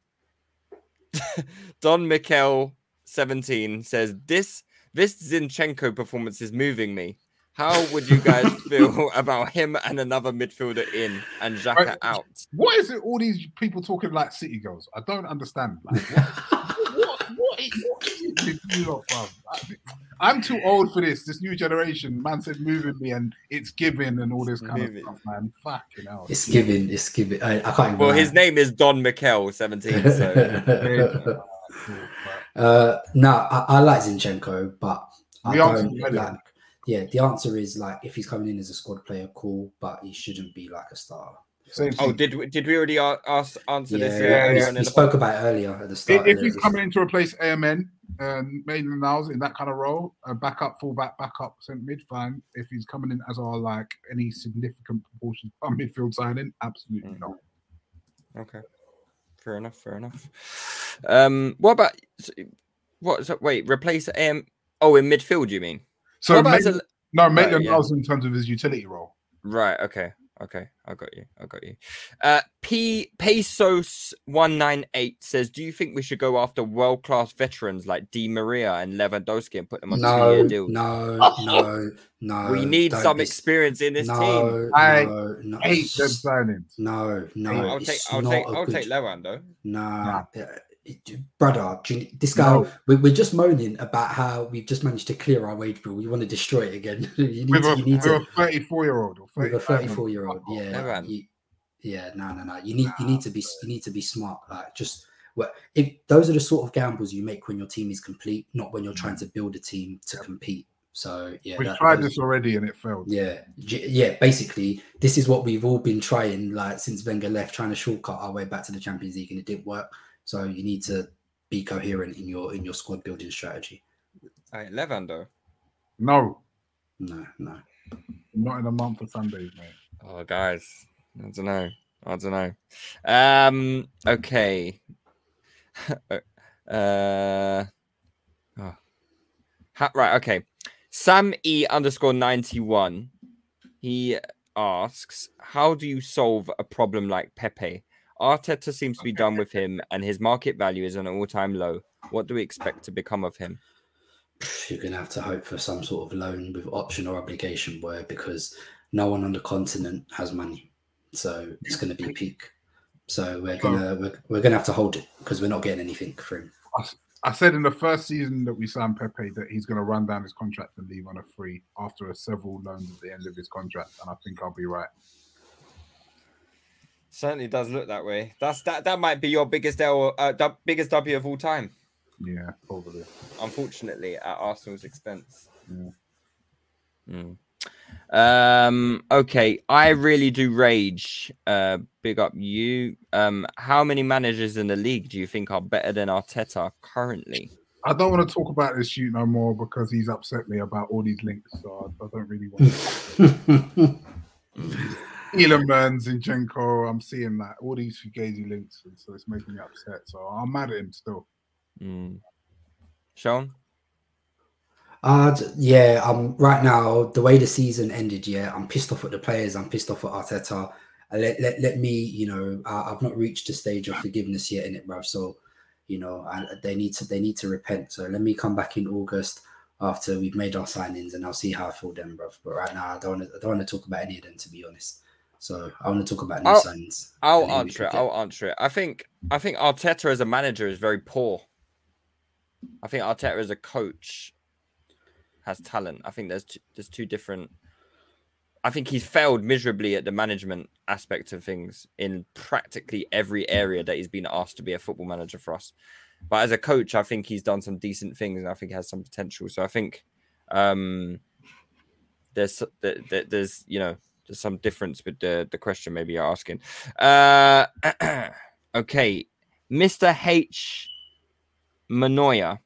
Don Mikel 17 says this this Zinchenko performance is moving me. How would you guys feel about him and another midfielder in and Xhaka right. out? What is it? All these people talking like City girls. I don't understand. Like, I'm too old for this. This new generation, man said moving me and it's giving and all this kind moving. of stuff, man. Fucking hell. It's giving. It's giving. I, I can't. well, his name is Don Mikel, seventeen. So. uh, no, I, I, like Zinchenko, but I don't like. Yeah, the answer is like if he's coming in as a squad player, cool, but he shouldn't be like a star. Oh, did we, did we already ask answer yeah, this? Yeah, yeah. we spoke about it earlier at the start. If, if he's coming in to replace AMN, um, Maitland Niles in that kind of role, a backup, fullback, backup, centre mid, fine. If he's coming in as our like any significant proportion of midfield signing, absolutely mm-hmm. not. Okay, fair enough. Fair enough. Um, what about what? So, wait, replace AM? Oh, in midfield, you mean? So Maitland, no, Maitland right, yeah. Niles in terms of his utility role. Right. Okay. Okay, I got you. I got you. Uh, P Pesos one nine eight says, "Do you think we should go after world class veterans like Di Maria and Lewandowski and put them on no, two year deals? No, no, no. We need some be... experience in this no, team. I no, no, hate them signings. No, no. I'll take. I'll take. I'll good... take Lewando. Nah, nah brother, this guy, no. we're, just moaning about how we've just managed to clear our wage bill. We want to destroy it again. you need with to, a, you need to, a 34 year old or with a 34 year old. Yeah, you, yeah, no, no, no. You need you need to be you need to be smart. Like just well, if those are the sort of gambles you make when your team is complete, not when you're mm. trying to build a team to compete. So yeah, we've that, tried those, this already and it failed. Yeah, yeah. Basically, this is what we've all been trying like since Wenger left, trying to shortcut our way back to the Champions League, and it didn't work. So you need to be coherent in your in your squad building strategy. All right, Levando. No. No, no. Not in a month of Sundays, mate. Oh, guys, I don't know. I don't know. Um. Okay. uh. Oh. Ha, right. Okay. Sam E underscore ninety one. He asks, "How do you solve a problem like Pepe? Arteta seems to be done with him, and his market value is an all-time low. What do we expect to become of him? You're going to have to hope for some sort of loan with option or obligation, boy, because no one on the continent has money, so it's going to be peak. So we're gonna we're, we're gonna have to hold it because we're not getting anything for him. I said in the first season that we signed Pepe that he's going to run down his contract and leave on a free after a several loans at the end of his contract, and I think I'll be right. Certainly does look that way. That's that. That might be your biggest L, uh, biggest W of all time. Yeah, probably. Unfortunately, at Arsenal's expense. Yeah. Mm. Um, okay, I really do rage. Uh, big up you. Um, how many managers in the league do you think are better than Arteta currently? I don't want to talk about this shoot no more because he's upset me about all these links, so I, I don't really want. to. Elamans, Zinchenko, I'm seeing that all these Fugazi links, and so it's making me upset. So I'm mad at him still. Mm. Sean? Uh yeah, um right now, the way the season ended, yeah, I'm pissed off at the players, I'm pissed off at Arteta. Uh, let, let, let me, you know, I, I've not reached the stage of forgiveness yet in it, bro. So, you know, I, they need to they need to repent. So let me come back in August after we've made our signings and I'll see how I feel then, bro. But right now I don't wanna, I don't want to talk about any of them to be honest. So I want to talk about new I'll, signings. I'll and then we answer it. I'll answer it. I think I think Arteta as a manager is very poor. I think Arteta as a coach has talent. I think there's two, there's two different. I think he's failed miserably at the management aspect of things in practically every area that he's been asked to be a football manager for us. But as a coach, I think he's done some decent things and I think he has some potential. So I think um, there's there, there- there's you know there's some difference with the the question maybe you're asking. Uh, okay, Mr. H. Manoya.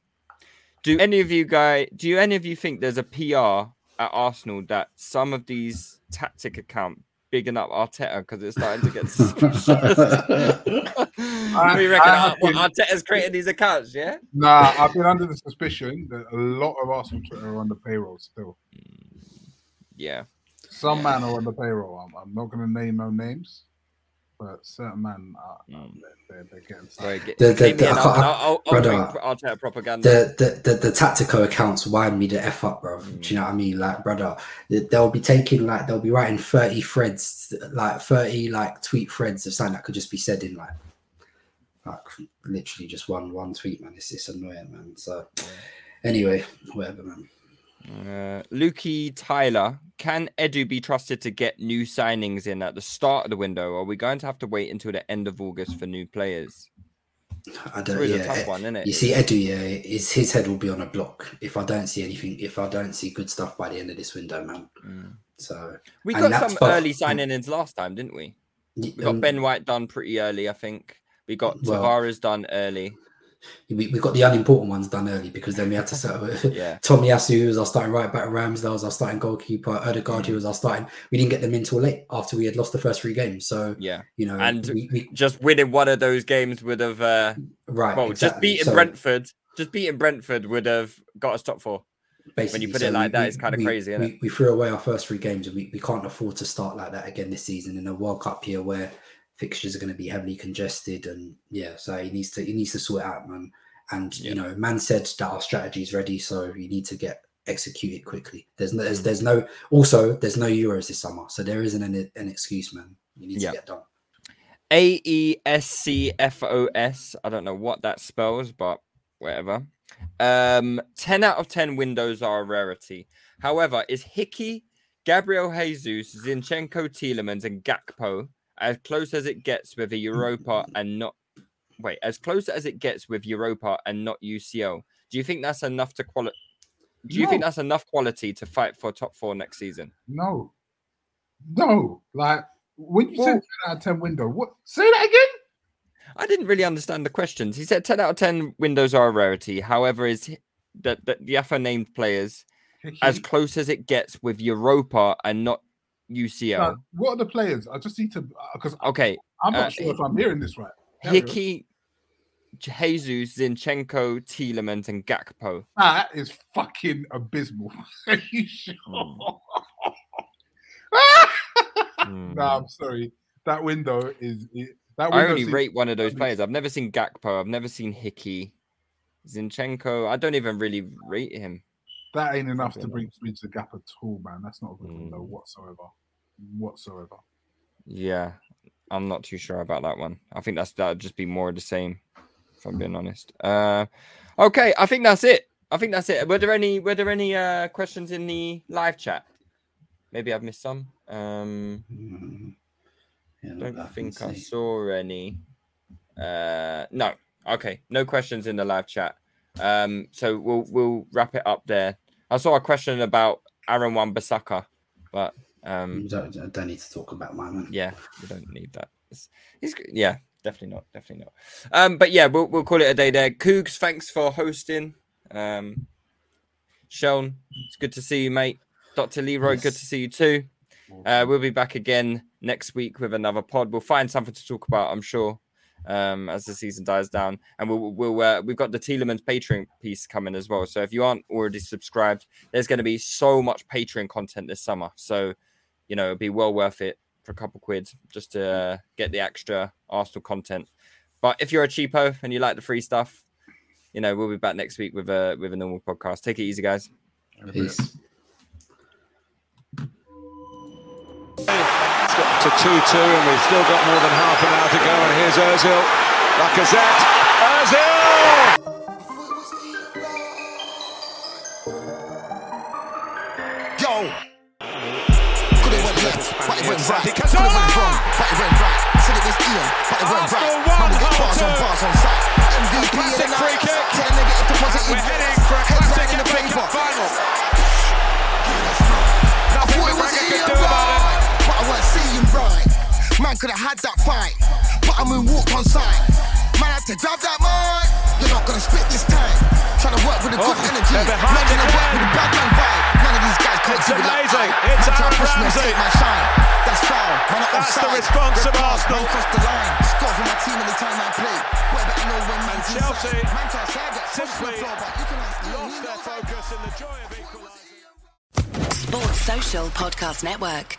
Do any of you guys? Do you any of you think there's a PR at Arsenal that some of these tactic account bigging up Arteta because it's starting to get suspicious? I- we reckon I Ar- been- Arteta's created these accounts, yeah? Nah, I've been under the suspicion that a lot of Arsenal Twitter are on the payroll still. Yeah. Some man are on the payroll. I'm, I'm not going to name no names, but certain man are um, they're, they're getting. Sorry, get, The- the- name the- I I'll, can't- I'll, I'll, I'll brother, propaganda. the, the the the tactical accounts wind me the f up, bro. Do you know what I mean? Like, brother, they'll be taking like they'll be writing thirty threads, like thirty like tweet threads of something that could just be said in like, like literally just one one tweet, man. It's it's annoying, man. So anyway, whatever, man. Uh, Lukey Tyler, can Edu be trusted to get new signings in at the start of the window? Or are we going to have to wait until the end of August for new players? I don't. always a tough one, isn't it? You see, Edu, yeah, his his head will be on a block if I don't see anything. If I don't see good stuff by the end of this window, man. So Mm. We got some early signing ins last time, didn't we? We got um, Ben White done pretty early, I think. We got Well- Tavares done early. We, we got the unimportant ones done early because then we had to settle it. Yeah. Tomiyasu was our starting right back, Ramsdale was our starting goalkeeper, Odegaard Mm. who was our starting. We didn't get them in till late after we had lost the first three games. So Yeah. you know, and we, we, just winning one of those games would have uh Right, Well, just beating So- Brentford, just beating Brentford would have got us top four. basically, when you put so it like we- that, it's kind of we- crazy, we, we threw away our first three games, and we, we can't afford to start like that again this season in a World Cup year where fixtures are going to be heavily congested. And yeah, so he needs to he needs to sort it out, man. And you know, man said that our strategy is ready, so you need to get executed quickly. There's no, Mm. there's, there's no also there's no Euros this summer, so there isn't an, an excuse, man. You need Yeah. to get done. A E S C F O S. I don't know what that spells, but whatever. Um, 10 out of 10 windows are a rarity. However, is Hickey, Gabriel Jesus, Zinchenko, Tielemans, and Gakpo as close as it gets with a Europa and not wait, as close as it gets with Europa and not UCL? Do you think that's enough to qualify? Do you think that's enough quality to fight for top four next season? No, no. Like when you Well- said ten out of ten window, what? Say that again. I didn't really understand the questions. He said 10 out of 10 windows are a rarity. However, is that that the aforenamed players as close as it gets with Europa and not UCL. Like, what are the players? I just need to because okay, I'm not uh, sure if I'm hearing this right. Carry on. Hickey, Jesus, Zinchenko, Tielemans, and Gakpo. That is fucking abysmal. Are you sure? Hmm. no, I'm sorry. That window is it, that I only seems- rate one of those players. I've never seen Gakpo. I've never seen Hickey. Zinchenko. I don't even really rate him. That ain't enough to Something bring bridge the gap at all, man. That's not a good window whatsoever. Whatsoever. Yeah, I'm not too sure about that one. I think that's that'd just be more of the same, if I'm being honest. Uh, okay, I think that's it. I think that's it. Were there any Were there any uh questions in the live chat? Maybe I've missed some. Um, Yeah, don't that I can think I see. saw any. Uh, no. Okay, no questions in the live chat. Um, so we'll we'll wrap it up there. I saw a question about Aaron Wan Bissaka, but um, don't, I don't need to talk about my man. Yeah, we don't need that. It's, he's yeah, definitely not, definitely not. Um, but yeah, we'll we'll call it a day there. Cougs, thanks for hosting. Um, Sean, it's good to see you, mate. Dr. Leroy, yes. good to see you too. Uh, we'll be back again next week with another pod. We'll find something to talk about, I'm sure, um, as the season dies down. And we'll, we'll uh, we've got the Tielemans Patreon piece coming as well. So if you aren't already subscribed, there's going to be so much Patreon content this summer. So you know, it'd be well worth it for a couple quid just to uh, get the extra Arsenal content. But if you're a cheapo and you like the free stuff, you know, we'll be back next week with a with a normal podcast. Take it easy, guys. Peace. It's got to 2 2, and we've still got more than half an hour to go. And here's Ozil. Lacazette. Ozil! Yo! Could it went left, but it went right. Could it went wrong, but it went right. Said it was Ian, but it went right. Man, we got bars on bars on site. MVP in the night. Turn negative to positive. We're heading for a classic in the paper. final. Nothing the Braga could do about it. But I weren't seeing right. Man could have had that fight, but I moonwalked on sight. Man had to grab that mic. You're not gonna spit this time. Trying to work with a good Oh, energy. Man gonna work with a bad man vibe. None of these guys can't It's like amazing. I. It's Aaron push me and Ramsey. my shine. That's foul. Man, I'm That's the response Red of Arsenal. Man crossed the line. Score for my team anytime I play. Boy, better know when man's Chelsea inside. Man try to say I get pushed to the simply floor, but you can ask Ian, Lost their focus in the joy of equalising. Sports Social Podcast Network.